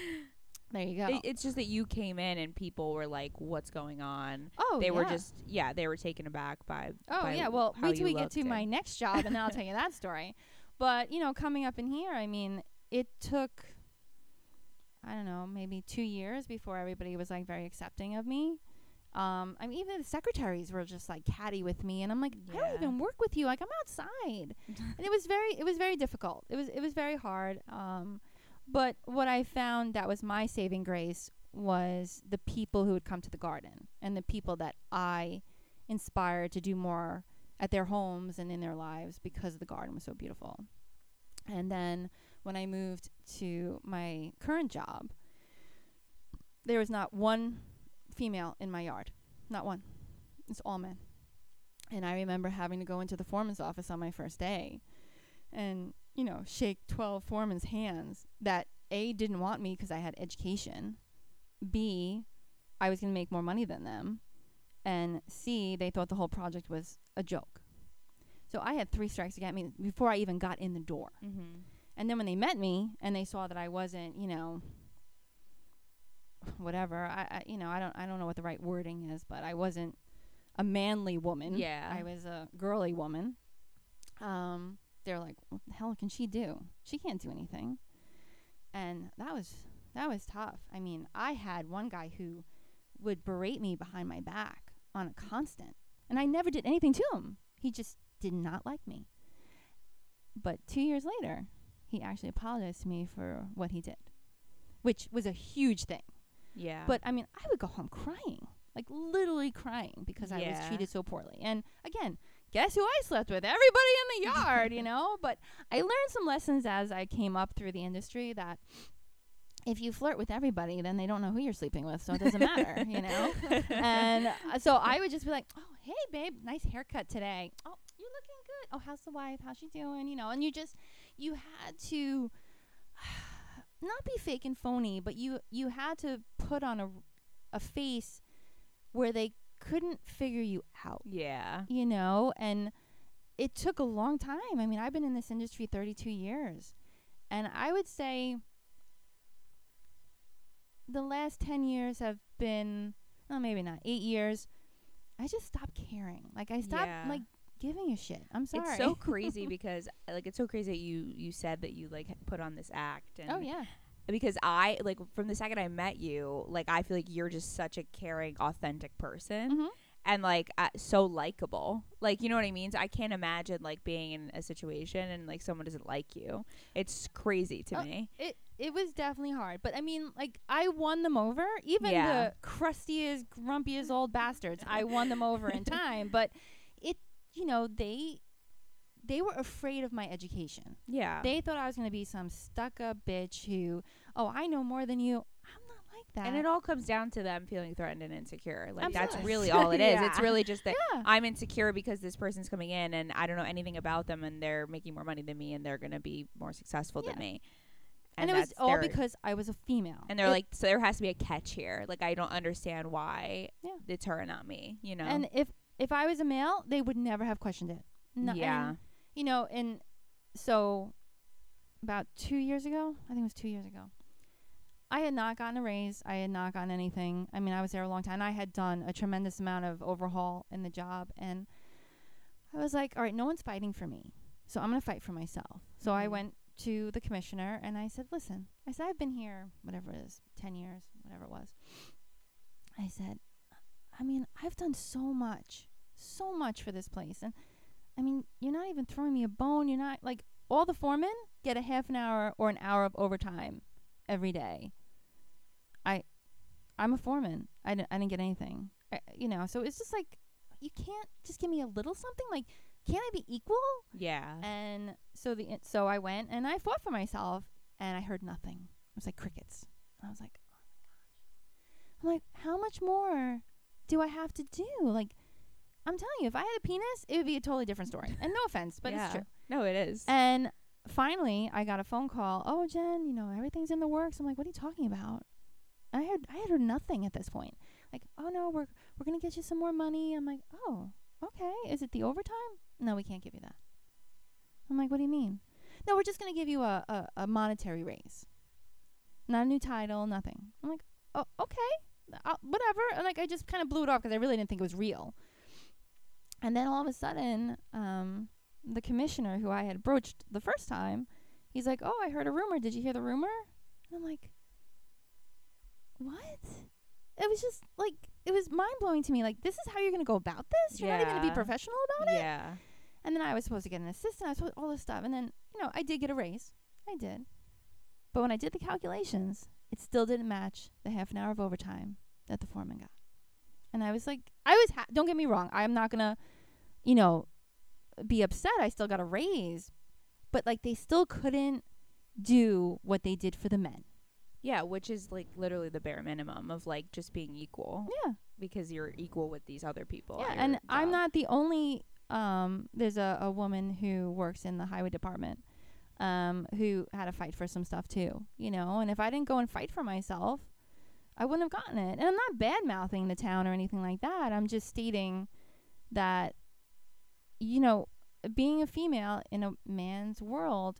there you go. It, it's just that you came in and people were like, "What's going on?" oh, they were just yeah, they were taken aback by. Oh by yeah. Well, wait till we get to looked my next job, and then I'll tell you that story. But you know, coming up in here, I mean, it took. I don't know, maybe two years before everybody was like very accepting of me. Um, I mean, even the secretaries were just like catty with me, and I'm like, I don't even work with you. Like, I'm outside, and it was very, it was very difficult. It was, it was very hard. Um, but what I found that was my saving grace was the people who would come to the garden and the people that I inspired to do more at their homes and in their lives because the garden was so beautiful. And then when I moved to my current job, there was not one female in my yard. Not one. It's all men. And I remember having to go into the foreman's office on my first day and, you know, shake 12 foremen's hands that A, didn't want me because I had education, B, I was going to make more money than them, and C, they thought the whole project was a joke. So I had three strikes against me before I even got in the door. Mm-hmm. And then when they met me and they saw that I wasn't, you know, whatever, I, I you know, I don't I don't know what the right wording is, but I wasn't a manly woman. Yeah. I was a girly woman. Um, they're like, what the hell can she do? She can't do anything. And that was that was tough. I mean, I had one guy who would berate me behind my back on a constant, and I never did anything to him. He just did not like me. But two years later, he actually apologized to me for what he did, which was a huge thing. Yeah. But I mean, I would go home crying, like literally crying because I was treated so poorly. And again, guess who I slept with? Everybody in the yard, you know? But I learned some lessons as I came up through the industry that if you flirt with everybody, then they don't know who you're sleeping with, so it doesn't matter, you know? And uh, so I would just be like, "Oh, hey babe, nice haircut today. Oh, you're looking good. Oh, how's the wife? How's she doing? You know?" And you just you had to not be fake and phony, but you you had to put on a a face where they couldn't figure you out, yeah. you know? And it took a long time. I mean, I've been in this industry 32 years. And I would say the last 10 years have been, oh, maybe not, eight years, I just stopped caring. Like, I stopped, Yeah. like, giving a shit. I'm sorry. It's so crazy because like it's so crazy that you you said that you like put on this act and oh, yeah. Because I like from the second I met you, like I feel like you're just such a caring, authentic person hmm and like uh, so likable. Like you know what I mean? So I can't imagine like being in a situation and like someone doesn't like you. It's crazy to Oh, me. It it was definitely hard, but I mean, like I won them over. Even Yeah. the crustiest, grumpiest old bastards, I won them over in time. But it, you know, they they were afraid of my education. Yeah. They thought I was going to be some stuck up bitch who, oh, I know more than you. I'm not like that. and it all comes down to them feeling threatened and insecure. Like that's Absolutely. really all it is. It's really just that yeah. I'm insecure because this person's coming in and I don't know anything about them and they're making more money than me and they're going to be more successful Yeah. than me. and, it was all because I was a female. and they're It- like so there has to be a catch here. Like I don't understand why Yeah. it's her and not me, you know. and if if I was a male, they would never have questioned it. No, yeah. and you know, and so about two years ago, I think it was two years ago, I had not gotten a raise. I had not gotten anything. I mean, I was there a long time. I had done a tremendous amount of overhaul in the job, and I was like, all right, no one's fighting for me, so I'm gonna fight for myself. So I Mhm. went to the commissioner and I said, listen, I said I've been here whatever it is, ten years, whatever it was. I said, I mean, I've done so much, so much for this place, and I mean, you're not even throwing me a bone. You're not like all the foremen get a half an hour or an hour of overtime every day. I, I'm a foreman. I didn't, I didn't get anything. I, you know, so it's just like you can't just give me a little something. Like, can't I be equal? Yeah. And so the so I went and I fought for myself, and I heard nothing. It was like crickets. I was like, oh my gosh. I'm like, how much more do I have to do? Like, I'm telling you, if I had a penis, it would be a totally different story. And no offense, but yeah. it's true. No, it is. And finally, I got a phone call. Oh, Jen, you know everything's in the works. I'm like, what are you talking about? I heard I had heard nothing at this point. Like, oh no, we're we're gonna get you some more money. I'm like, oh, okay. Is it the overtime? No, we can't give you that. I'm like, what do you mean? No, we're just gonna give you a a, a monetary raise. Not a new title, nothing. I'm like, oh, okay, uh, whatever. And like, I just kind of blew it off because I really didn't think it was real. And then all of a sudden, um, the commissioner who I had broached the first time, he's like, "Oh, I heard a rumor. Did you hear the rumor?" And I'm like, "What?" It was just like it was mind blowing to me. Like, this is how you're gonna go about this? You're not even gonna be professional about it? yeah. And then I was supposed to get an assistant. I was supposed all this stuff. And then you know I did get a raise. I did. But when I did the calculations, it still didn't match the half an hour of overtime that the foreman got. And I was like, I was. Ha- don't get me wrong. I'm not gonna, you know, be upset. I still got a raise, but like they still couldn't do what they did for the men. Yeah, which is like literally the bare minimum of like just being equal Yeah, because you're equal with these other people. yeah. And your I'm not the only. Um, there's a, a woman who works in the highway department, um, who had to fight for some stuff too. You know, and if I didn't go and fight for myself, I wouldn't have gotten it. And I'm not bad mouthing the town or anything like that. I'm just stating that, you know, being a female in a man's world,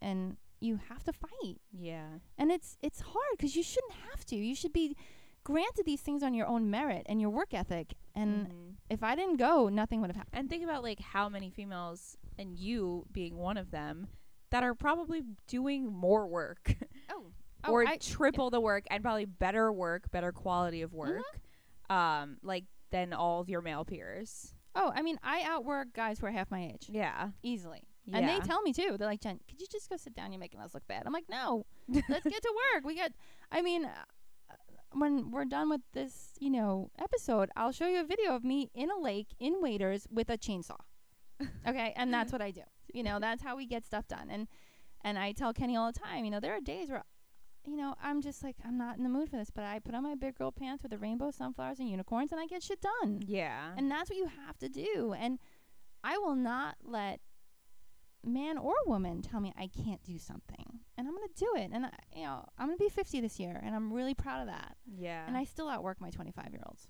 and you have to fight. Yeah. and it's it's hard because you shouldn't have to you should be granted these things on your own merit and your work ethic and Mhm. if i didn't go nothing would have happened And think about like how many females and you being one of them that are probably doing more work oh or I, triple the work and probably better work, better quality of Mm-hmm. work, um, like than all of your male peers. Oh i mean i outwork guys who are half my age. Yeah. easily. And they tell me too. They're like jen could you just go sit down? You're making us look bad. I'm like no. Let's get to work. We got i mean uh, when we're done with this you know episode i'll show you a video of me in a lake in waders with a chainsaw. Okay? And that's what i do. You know that's how we get stuff done. And and i tell kenny all the time you know there are days where you know i'm just like i'm not in the mood for this but i put on my big girl pants with the rainbow sunflowers and unicorns and i get shit done. Yeah. and that's what you have to do. And i will not let man or woman tell me i can't do something and i'm going to do it. And I, you know i'm going to be 50 this year and i'm really proud of that. Yeah. and i still outwork my 25 year olds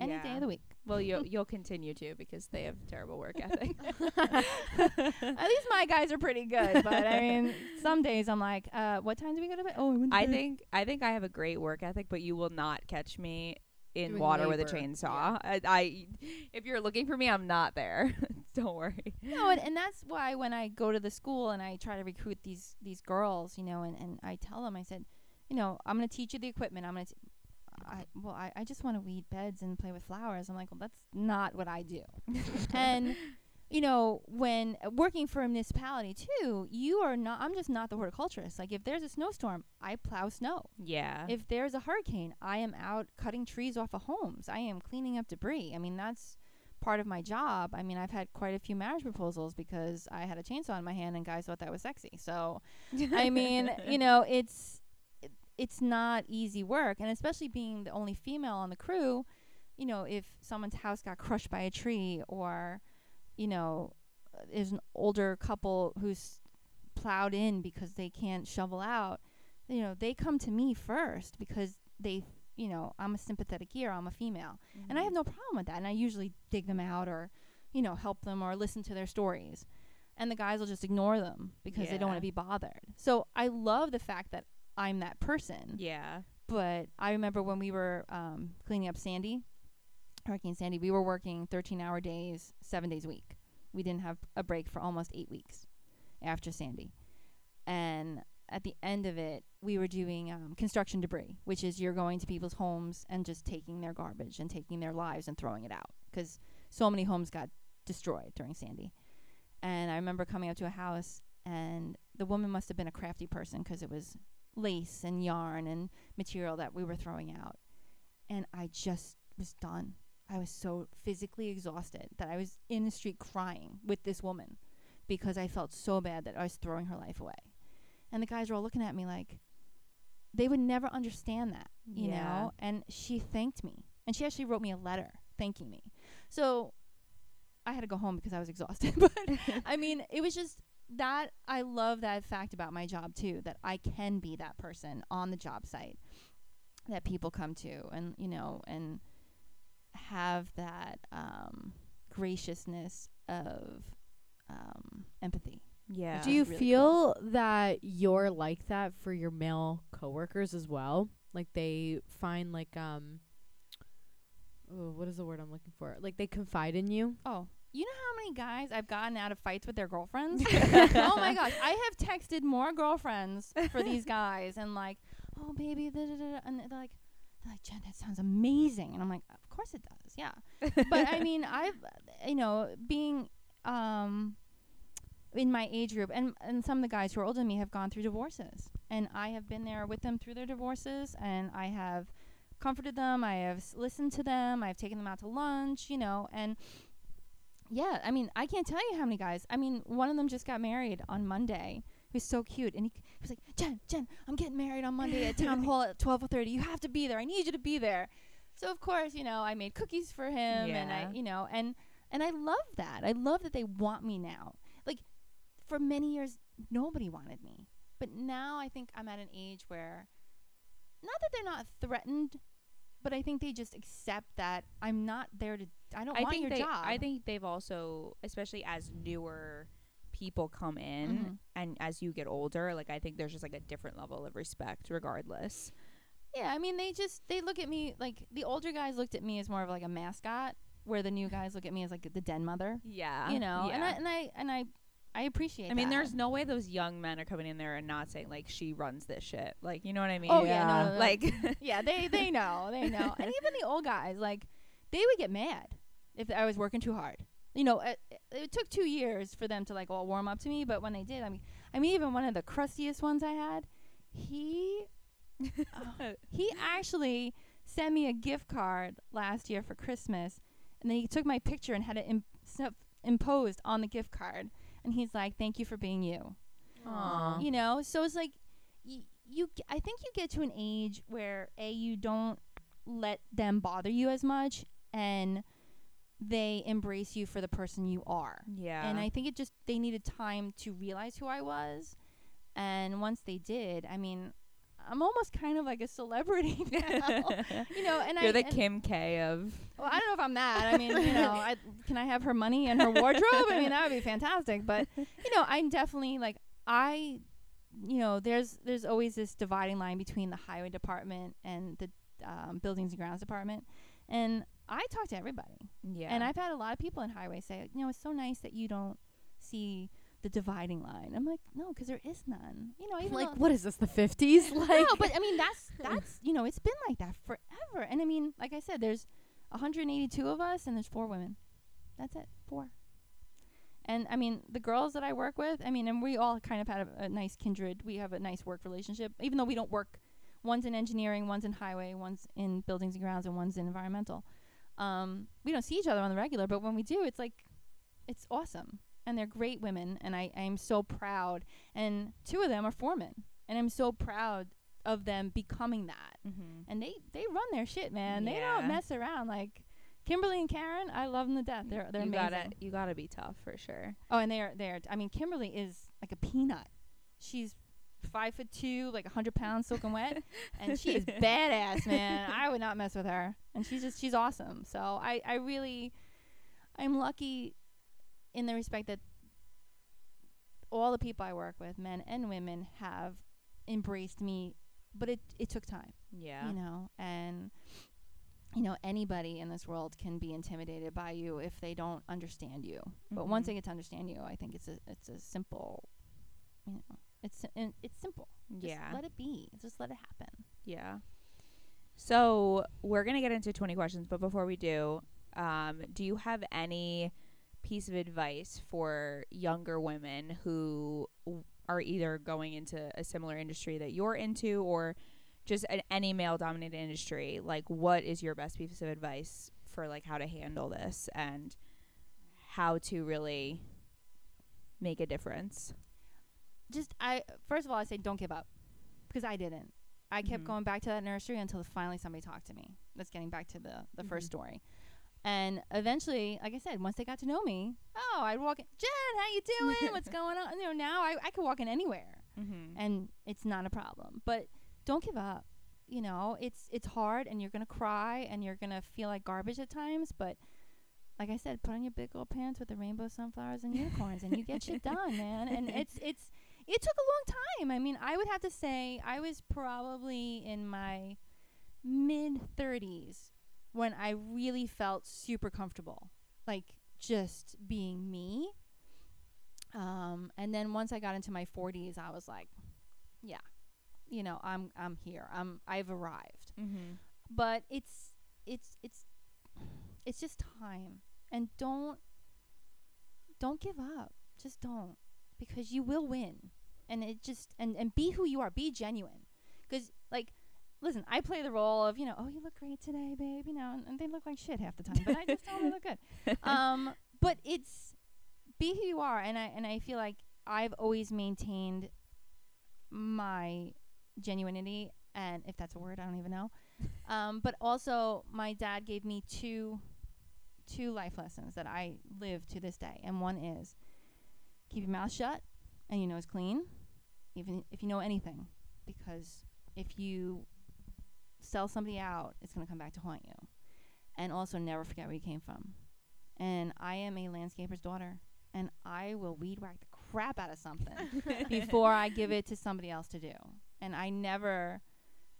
any day of the week Well, you'll you'll continue to because they have terrible work ethic. at least my guys are pretty good but i mean some days I'm like, uh, what time do we go to bed? Oh, I, went to I bed. think I think I have a great work ethic, but you will not catch me in Doing water with a labor. chainsaw. I, I if you're looking for me, I'm not there. Don't worry. no, and, and that's why when I go to the school and I try to recruit these these girls, you know, and, and I tell them, I said, you know, I'm gonna teach you the equipment. I'm gonna, t- I well, I, I just want to weed beds and play with flowers. I'm like, well, that's not what I do. and you know, when uh, working for a municipality too, you are not. I'm just not the horticulturist. Like, if there's a snowstorm, I plow snow. Yeah. If there's a hurricane, I am out cutting trees off of homes. I am cleaning up debris. I mean, that's part of my job. I mean, I've had quite a few marriage proposals because I had a chainsaw in my hand and guys thought that was sexy. So, I mean, you know, it's it, it's not easy work, and especially being the only female on the crew, you know, if someone's house got crushed by a tree or you know, there's an older couple who's plowed in because they can't shovel out, you know, they come to me first because they, you know, I'm a sympathetic ear, I'm a female. And I have mm-hmm. no problem with that. And I usually dig them out or, you know, help them or listen to their stories. And the guys will just ignore them because they don't want to be bothered. So I love the fact that I'm that person. yeah. But I remember when we were um, cleaning up Sandy, Hurricane Sandy, we were working 13 hour days, seven days a week. We didn't have a break for almost eight weeks after Sandy. And at the end of it, we were doing um, construction debris, which is you're going to people's homes and just taking their garbage and taking their lives and throwing it out because so many homes got destroyed during Sandy. And I remember coming up to a house, and the woman must have been a crafty person because it was lace and yarn and material that we were throwing out. And I just was done. I was so physically exhausted that I was in the street crying with this woman because I felt so bad that I was throwing her life away. And the guys were all looking at me like they would never understand that, you Yeah. know? And she thanked me. And she actually wrote me a letter thanking me. So I had to go home because I was exhausted. but I mean, it was just that I love that fact about my job too, that I can be that person on the job site that people come to and, you know, and have that um, graciousness of um, empathy. Yeah. Do you really feel that you're like that for your male coworkers as well? Like they find like um oh, what is the word I'm looking for? Like they confide in you? Oh, you know how many guys I've gotten out of fights with their girlfriends? oh my gosh, I have texted more girlfriends for these guys and like, oh baby, da, da, da, da," and they're like, they're like, Jen, that sounds amazing, and I'm like, of course it does, yeah. but I mean, I've, you know, being um in my age group, and and some of the guys who are older than me have gone through divorces, and I have been there with them through their divorces, and I have comforted them, I have s- listened to them, I've taken them out to lunch, you know, and yeah, I mean, I can't tell you how many guys. I mean, one of them just got married on Monday. He was so cute, and he, he was like, "Jen, Jen, I'm getting married on Monday at town hall at twelve thirty. You have to be there. I need you to be there." So of course, you know, I made cookies for him, and I, you know, and and I love that. I love that they want me now. Like for many years, nobody wanted me, but now I think I'm at an age where, not that they're not threatened, but I think they just accept that I'm not there to. I don't I want think your they, job. I think they've also, especially as newer people come in Mhm. and as you get older, like I think there's just like a different level of respect regardless. Yeah, I mean, they just they look at me like the older guys looked at me as more of like a mascot, where the new guys look at me as like the den mother. Yeah. You know, and I and I and I I appreciate. That. I mean, that. there's no way those young men are coming in there and not saying like she runs this shit. Like, you know what I mean? Oh, yeah, no, no, no. Like, yeah, they they know, they know, and even the old guys like they would get mad if I was working too hard. You know, it, it took two years for them to like all warm up to me, but when they did, I mean, I mean, even one of the crustiest ones I had, he uh, he actually sent me a gift card last year for Christmas, and then he took my picture and had it Im- stuff imposed on the gift card, and he's like, "Thank you for being you." Aw. You know, so it's like y- you. g- I think you get to an age where a you don't let them bother you as much, and they embrace you for the person you are. yeah. And I think it just they needed time to realize who I was, and once they did, I mean, I'm almost kind of like a celebrity now. you know, and You're I the and- Kim K of. well, I don't know if I'm that. I mean, you know, I, can I have her money and her wardrobe? I mean, that would be fantastic. But you know, I'm definitely like I you know, there's there's always this dividing line between the highway department and the um, buildings and grounds department, and I talk to everybody, Yeah. and I've had a lot of people in highway say, you know, it's so nice that you don't see the dividing line. I'm like, no, because there is none. You know, even like what is this the 50s like no, but I mean that's that's you know it's been like that forever. And I mean, like I said, there's 182 of us and there's four women. That's it, four. And I mean, the girls that I work with, I mean, and we all kind of had a, a nice kindred. We have a nice work relationship, even though we don't work. One's in engineering, one's in highway, one's in buildings and grounds, and one's in environmental. Um, we don't see each other on the regular, but when we do, it's like, it's awesome. And they're great women, and I, I'm so proud. And two of them are foremen, and I'm so proud of them becoming that. mm-hmm. And they they run their shit, man. They don't mess around. Like Kimberly and Karen, I love them to death. They're they're you amazing. gotta you gotta be tough for sure. Oh, and they're they're. I mean, Kimberly is like a peanut. She's five foot two, like a hundred pounds, soaking wet, and she is badass, man. I would not mess with her, and she's just she's awesome. So I I really, I'm lucky, in the respect that all the people I work with, men and women, have embraced me, but it it took time Yeah. you know and you know anybody in this world can be intimidated by you if they don't understand you but once Mhm. they get to understand you i think it's a it's a simple you know it's and it's simple Just yeah. let it be just let it happen Yeah. So we're gonna get into twenty questions, but before we do, um, do you have any piece of advice for younger women who w- are either going into a similar industry that you're into, or just an, any male-dominated industry? Like, what is your best piece of advice for like how to handle this and how to really make a difference? Just i first of all i say don't give up because i didn't. I kept Mhm. going back to that nursery until finally somebody talked to me that's getting back to the the Mhm. first story. And eventually like i said once they got to know me oh i'd walk in jen how you doing? What's going on? You know now i, I could walk in anywhere Mm-hmm. and it's not a problem. But don't give up you know? It's it's hard and you're gonna cry and you're gonna feel like garbage at times but like i said put on your big old pants with the rainbow sunflowers and unicorns and you get shit done man. And it's it's it took a long time. I mean i would have to say i was probably in my mid 30s when i really felt super comfortable like just being me. Um and then once i got into my 40s i was like yeah you know i'm i'm here. I'm i've arrived. Mm-hmm. but it's it's it's it's just time. And don't don't give up. Just don't. Because you will win and it just and and be who you are be genuine. Because like listen i play the role of you know oh you look great today babe you know and, and they look like shit half the time but i just tell them they look good. Um but it's be who you are and i and i feel like i've always maintained my genuinity and if that's a word i don't even know. Um but also my dad gave me two two life lessons that i live to this day and one is keep your mouth shut and you know nose clean even if you know anything because if you sell somebody out it's going to come back to haunt you and also never forget where you came from and i am a landscaper's daughter and i will weed whack the crap out of something before I give it to somebody else to do. And I never,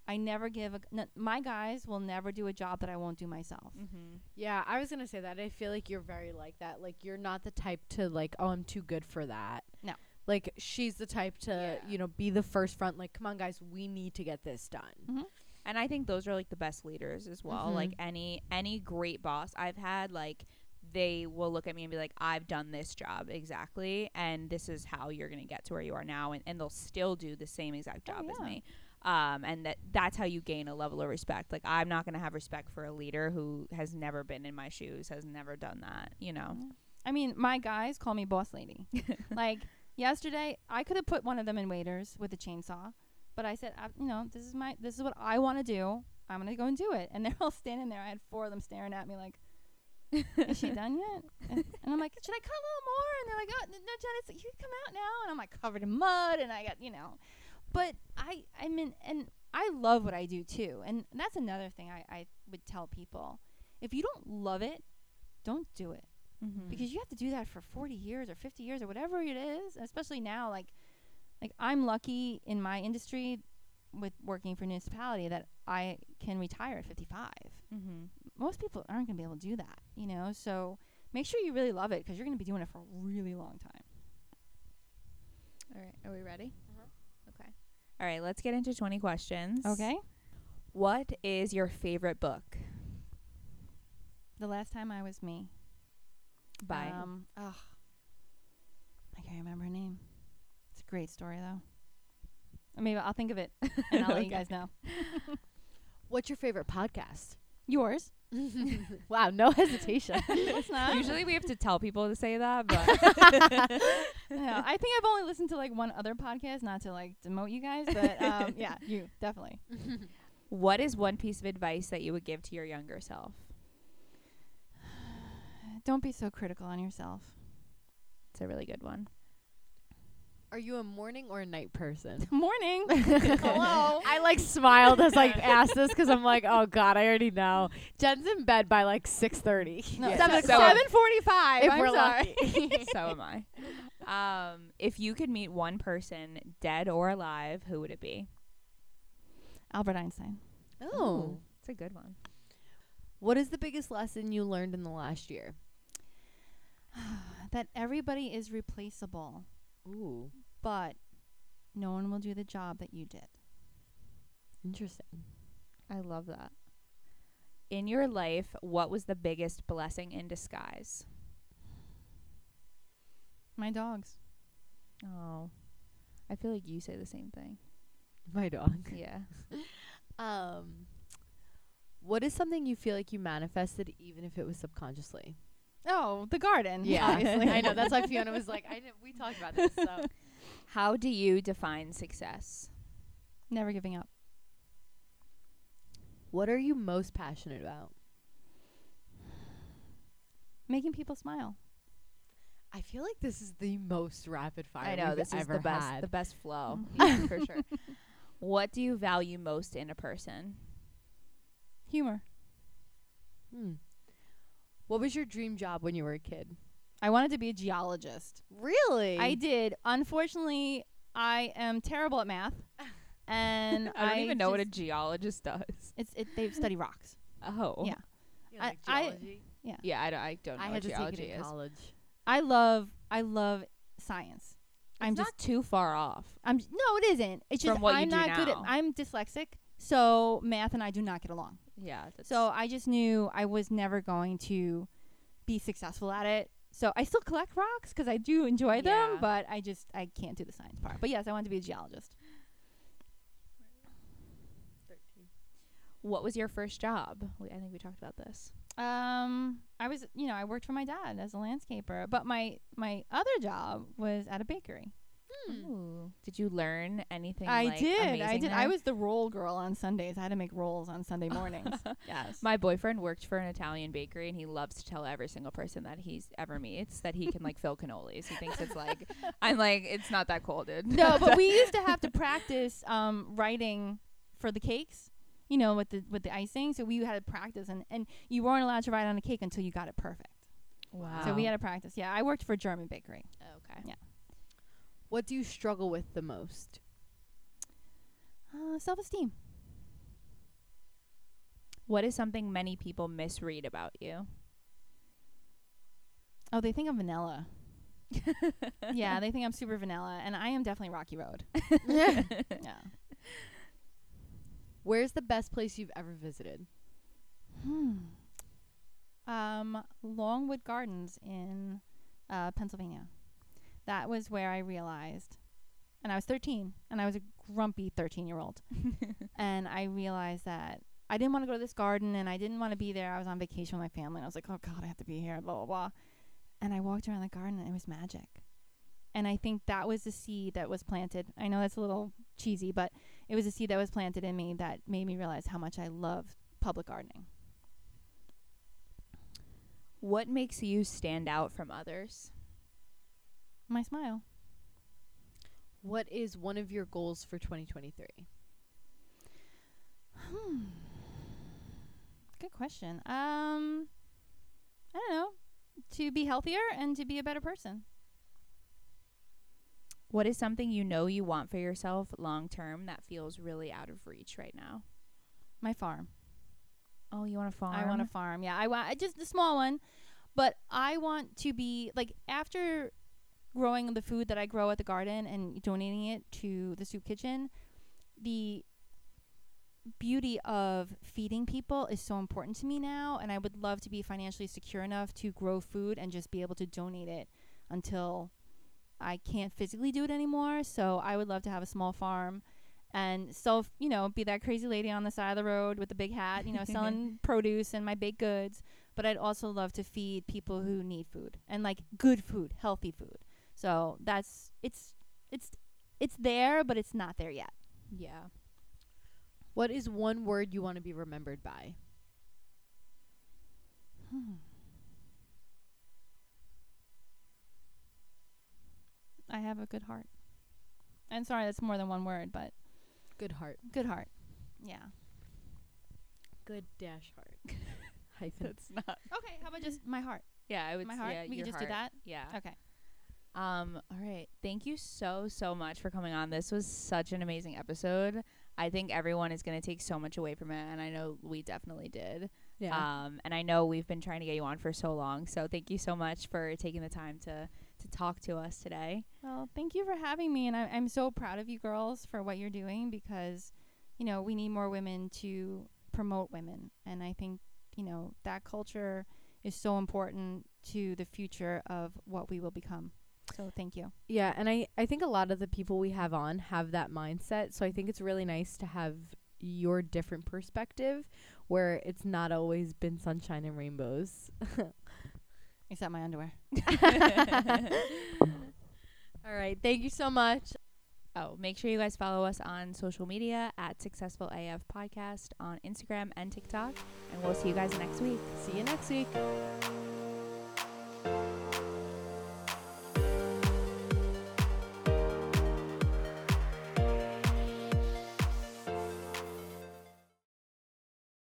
I never give a. N- my guys will never do a job that I won't do myself. Mm-hmm. Yeah, I was gonna say that. I feel like you're very like that. Like you're not the type to like, oh, I'm too good for that. No. Like she's the type to, Yeah. you know, be the first front. Like, come on, guys, we need to get this done. and I think those are like the best leaders as well. Mhm. Like any any great boss I've had, like they will look at me and be like, "I've done this job exactly, and this is how you're gonna get to where you are now," and, and they'll still do the same exact Oh, job as me. Um, and that that's how you gain a level of respect. Like I'm not gonna have respect for a leader who has never been in my shoes, has never done that. You know. Yeah. I mean, my guys call me boss lady. like yesterday, I could have put one of them in waders with a chainsaw, but I said, you know, this is my, this is what I want to do. I'm gonna go and do it. And they're all standing there. I had four of them staring at me like, is she done yet? And, and I'm like, should I cut a little more? And they're like, oh, no, Jen, it's, you come out now. And I'm like covered in mud, and I got, you know, but I, I mean, and I love what I do too. And that's another thing I, I would tell people: if you don't love it, don't do it Mm-hmm. because you have to do that for 40 years or 50 years or whatever it is especially now like like I'm lucky in my industry with working for municipality that I can retire at 55. Mm-hmm. Most people aren't going to be able to do that, you know? So make sure you really love it because you're going to be doing it for a really long time. All right. Are we ready? Okay. All right. Let's get into 20 questions. Okay. What is your favorite book? The last time I was me. By Um, ugh. I can't remember her name. It's a great story, though. Maybe I'll think of it and I'll let you guys know. What's your favorite podcast? Yours. wow, no hesitation. Not. Usually we have to tell people to say that, but yeah, I think I've only listened to like one other podcast, not to like demote you guys, but um, yeah, you definitely. what is one piece of advice that you would give to your younger self? Don't be so critical on yourself. It's a really good one. Are you a morning or a night person? Morning. Hello. I like smiled as I asked this because I'm like, oh god, I already know. Jen's in bed by like six thirty. No, Yeah. seven So- seven forty five. if I'm we're sorry. lucky. so am I. Um, if you could meet one person, dead or alive, who would it be? Albert Einstein. oh. it's a good one. What is the biggest lesson you learned in the last year? that everybody is replaceable, Ooh, but no one will do the job that you did. interesting. I love that. In your life, what was the biggest blessing in disguise? My dogs. Oh, I feel like you say the same thing. My dog. Yeah. Um, what is something you feel like you manifested, even if it was subconsciously? Oh, the garden. Yeah, obviously. I know. That's why Fiona was like, I didn't, we talked about this. So How do you define success? Never giving up. What are you most passionate about? Making people smile. I feel like this is the most rapid fire. I know we've this is ever the best, had. the best flow, Mhm. yeah, for sure. What do you value most in a person? Humor. Hmm. What was your dream job when you were a kid? I wanted to be a geologist. Really? I did. Unfortunately, I am terrible at math. And I don't even know what a geologist does. it's it they study rocks. Oh, Yeah. You I- like I- geology? yeah. I don't, I don't know I what had to take geology it in is. college. I love I love science. I'm It's just not too far off. I'm j- no, it isn't. It's just From what you I'm do not good at now. I'm dyslexic, so math and I do not get along. Yeah. So I just knew I was never going to be successful at it. So I still collect rocks because I do enjoy Yeah. them, but I just I can't do the science part. But yes, I want to be a geologist. What was your first job? We, I think we talked about this. Um, I was, you know, I worked for my dad as a landscaper, but my my other job was at a bakery. Ooh. Did you learn anything? I like, did. I amazing did. I was the roll girl on Sundays. I had to make rolls on Sunday mornings. yes. My boyfriend worked for an Italian bakery, and he loves to tell every single person that he's ever meets that he can like fill cannolis. He thinks it's like I'm like it's not that cool, dude. no, but we used to have to practice um, writing for the cakes. You know, with the with the icing. So we had to practice, and and you weren't allowed to write on a cake until you got it perfect. wow. So we had to practice. Yeah, I worked for a German bakery. okay. What do you struggle with the most? Uh, Self esteem. What is something many people misread about you? Oh, they think I'm vanilla. yeah, they think I'm super vanilla, and I am definitely Rocky Road. Yeah. Where's the best place you've ever visited? Hmm. Um, Longwood Gardens in uh, Pennsylvania. That was where I realized, and I was 13, and I was a grumpy 13 year old, and I realized that I didn't want to go to this garden, and I didn't want to be there. I was on vacation with my family, and I was like, oh God, I have to be here, blah, blah, blah. And I walked around the garden, and it was magic. And I think that was the seed that was planted. I know that's a little cheesy, but it was a seed that was planted in me that made me realize how much I love public gardening. What makes you stand out from others? My smile. What is one of your goals for 2023? Hmm. Good question. Um, I don't know. To be healthier and to be a better person. What is something you know you want for yourself long term that feels really out of reach right now? My farm. Oh, you want a farm? I want a farm. Yeah, I want I just the small one, but I want to be like after growing the food that I grow at the garden and donating it to the soup kitchen, the beauty of feeding people is so important to me now and I would love to be financially secure enough to grow food and just be able to donate it until I can't physically do it anymore. So I would love to have a small farm and sell, you know, be that crazy lady on the side of the road with the big hat, you know, selling produce and my baked goods. But I'd also love to feed people who need food and like good food, healthy food. So that's it's it's it's there, but it's not there yet. Yeah. What is one word you want to be remembered by? Hmm. I have a good heart. And sorry, that's more than one word, but Good heart. good heart. Yeah. Good dash heart. Hyphen. That's not. Okay, how about just my heart? Yeah, I would. My s- heart. Yeah, we your could just do that. Yeah. Okay. Um. All right. Thank you so so much for coming on. This was such an amazing episode. I think everyone is gonna take so much away from it, and I know we definitely did. Yeah. Um. And I know we've been trying to get you on for so long. So thank you so much for taking the time to to talk to us today. Well, thank you for having me, and I, I'm so proud of you girls for what you're doing because, you know, we need more women to promote women, and I think you know that culture is so important to the future of what we will become. So thank you. Yeah, and I I think a lot of the people we have on have that mindset. So I think it's really nice to have your different perspective where it's not always been sunshine and rainbows. Except my underwear. All right. Thank you so much. Oh, make sure you guys follow us on social media at Successful AF Podcast on Instagram and TikTok, and we'll see you guys next week. See you next week.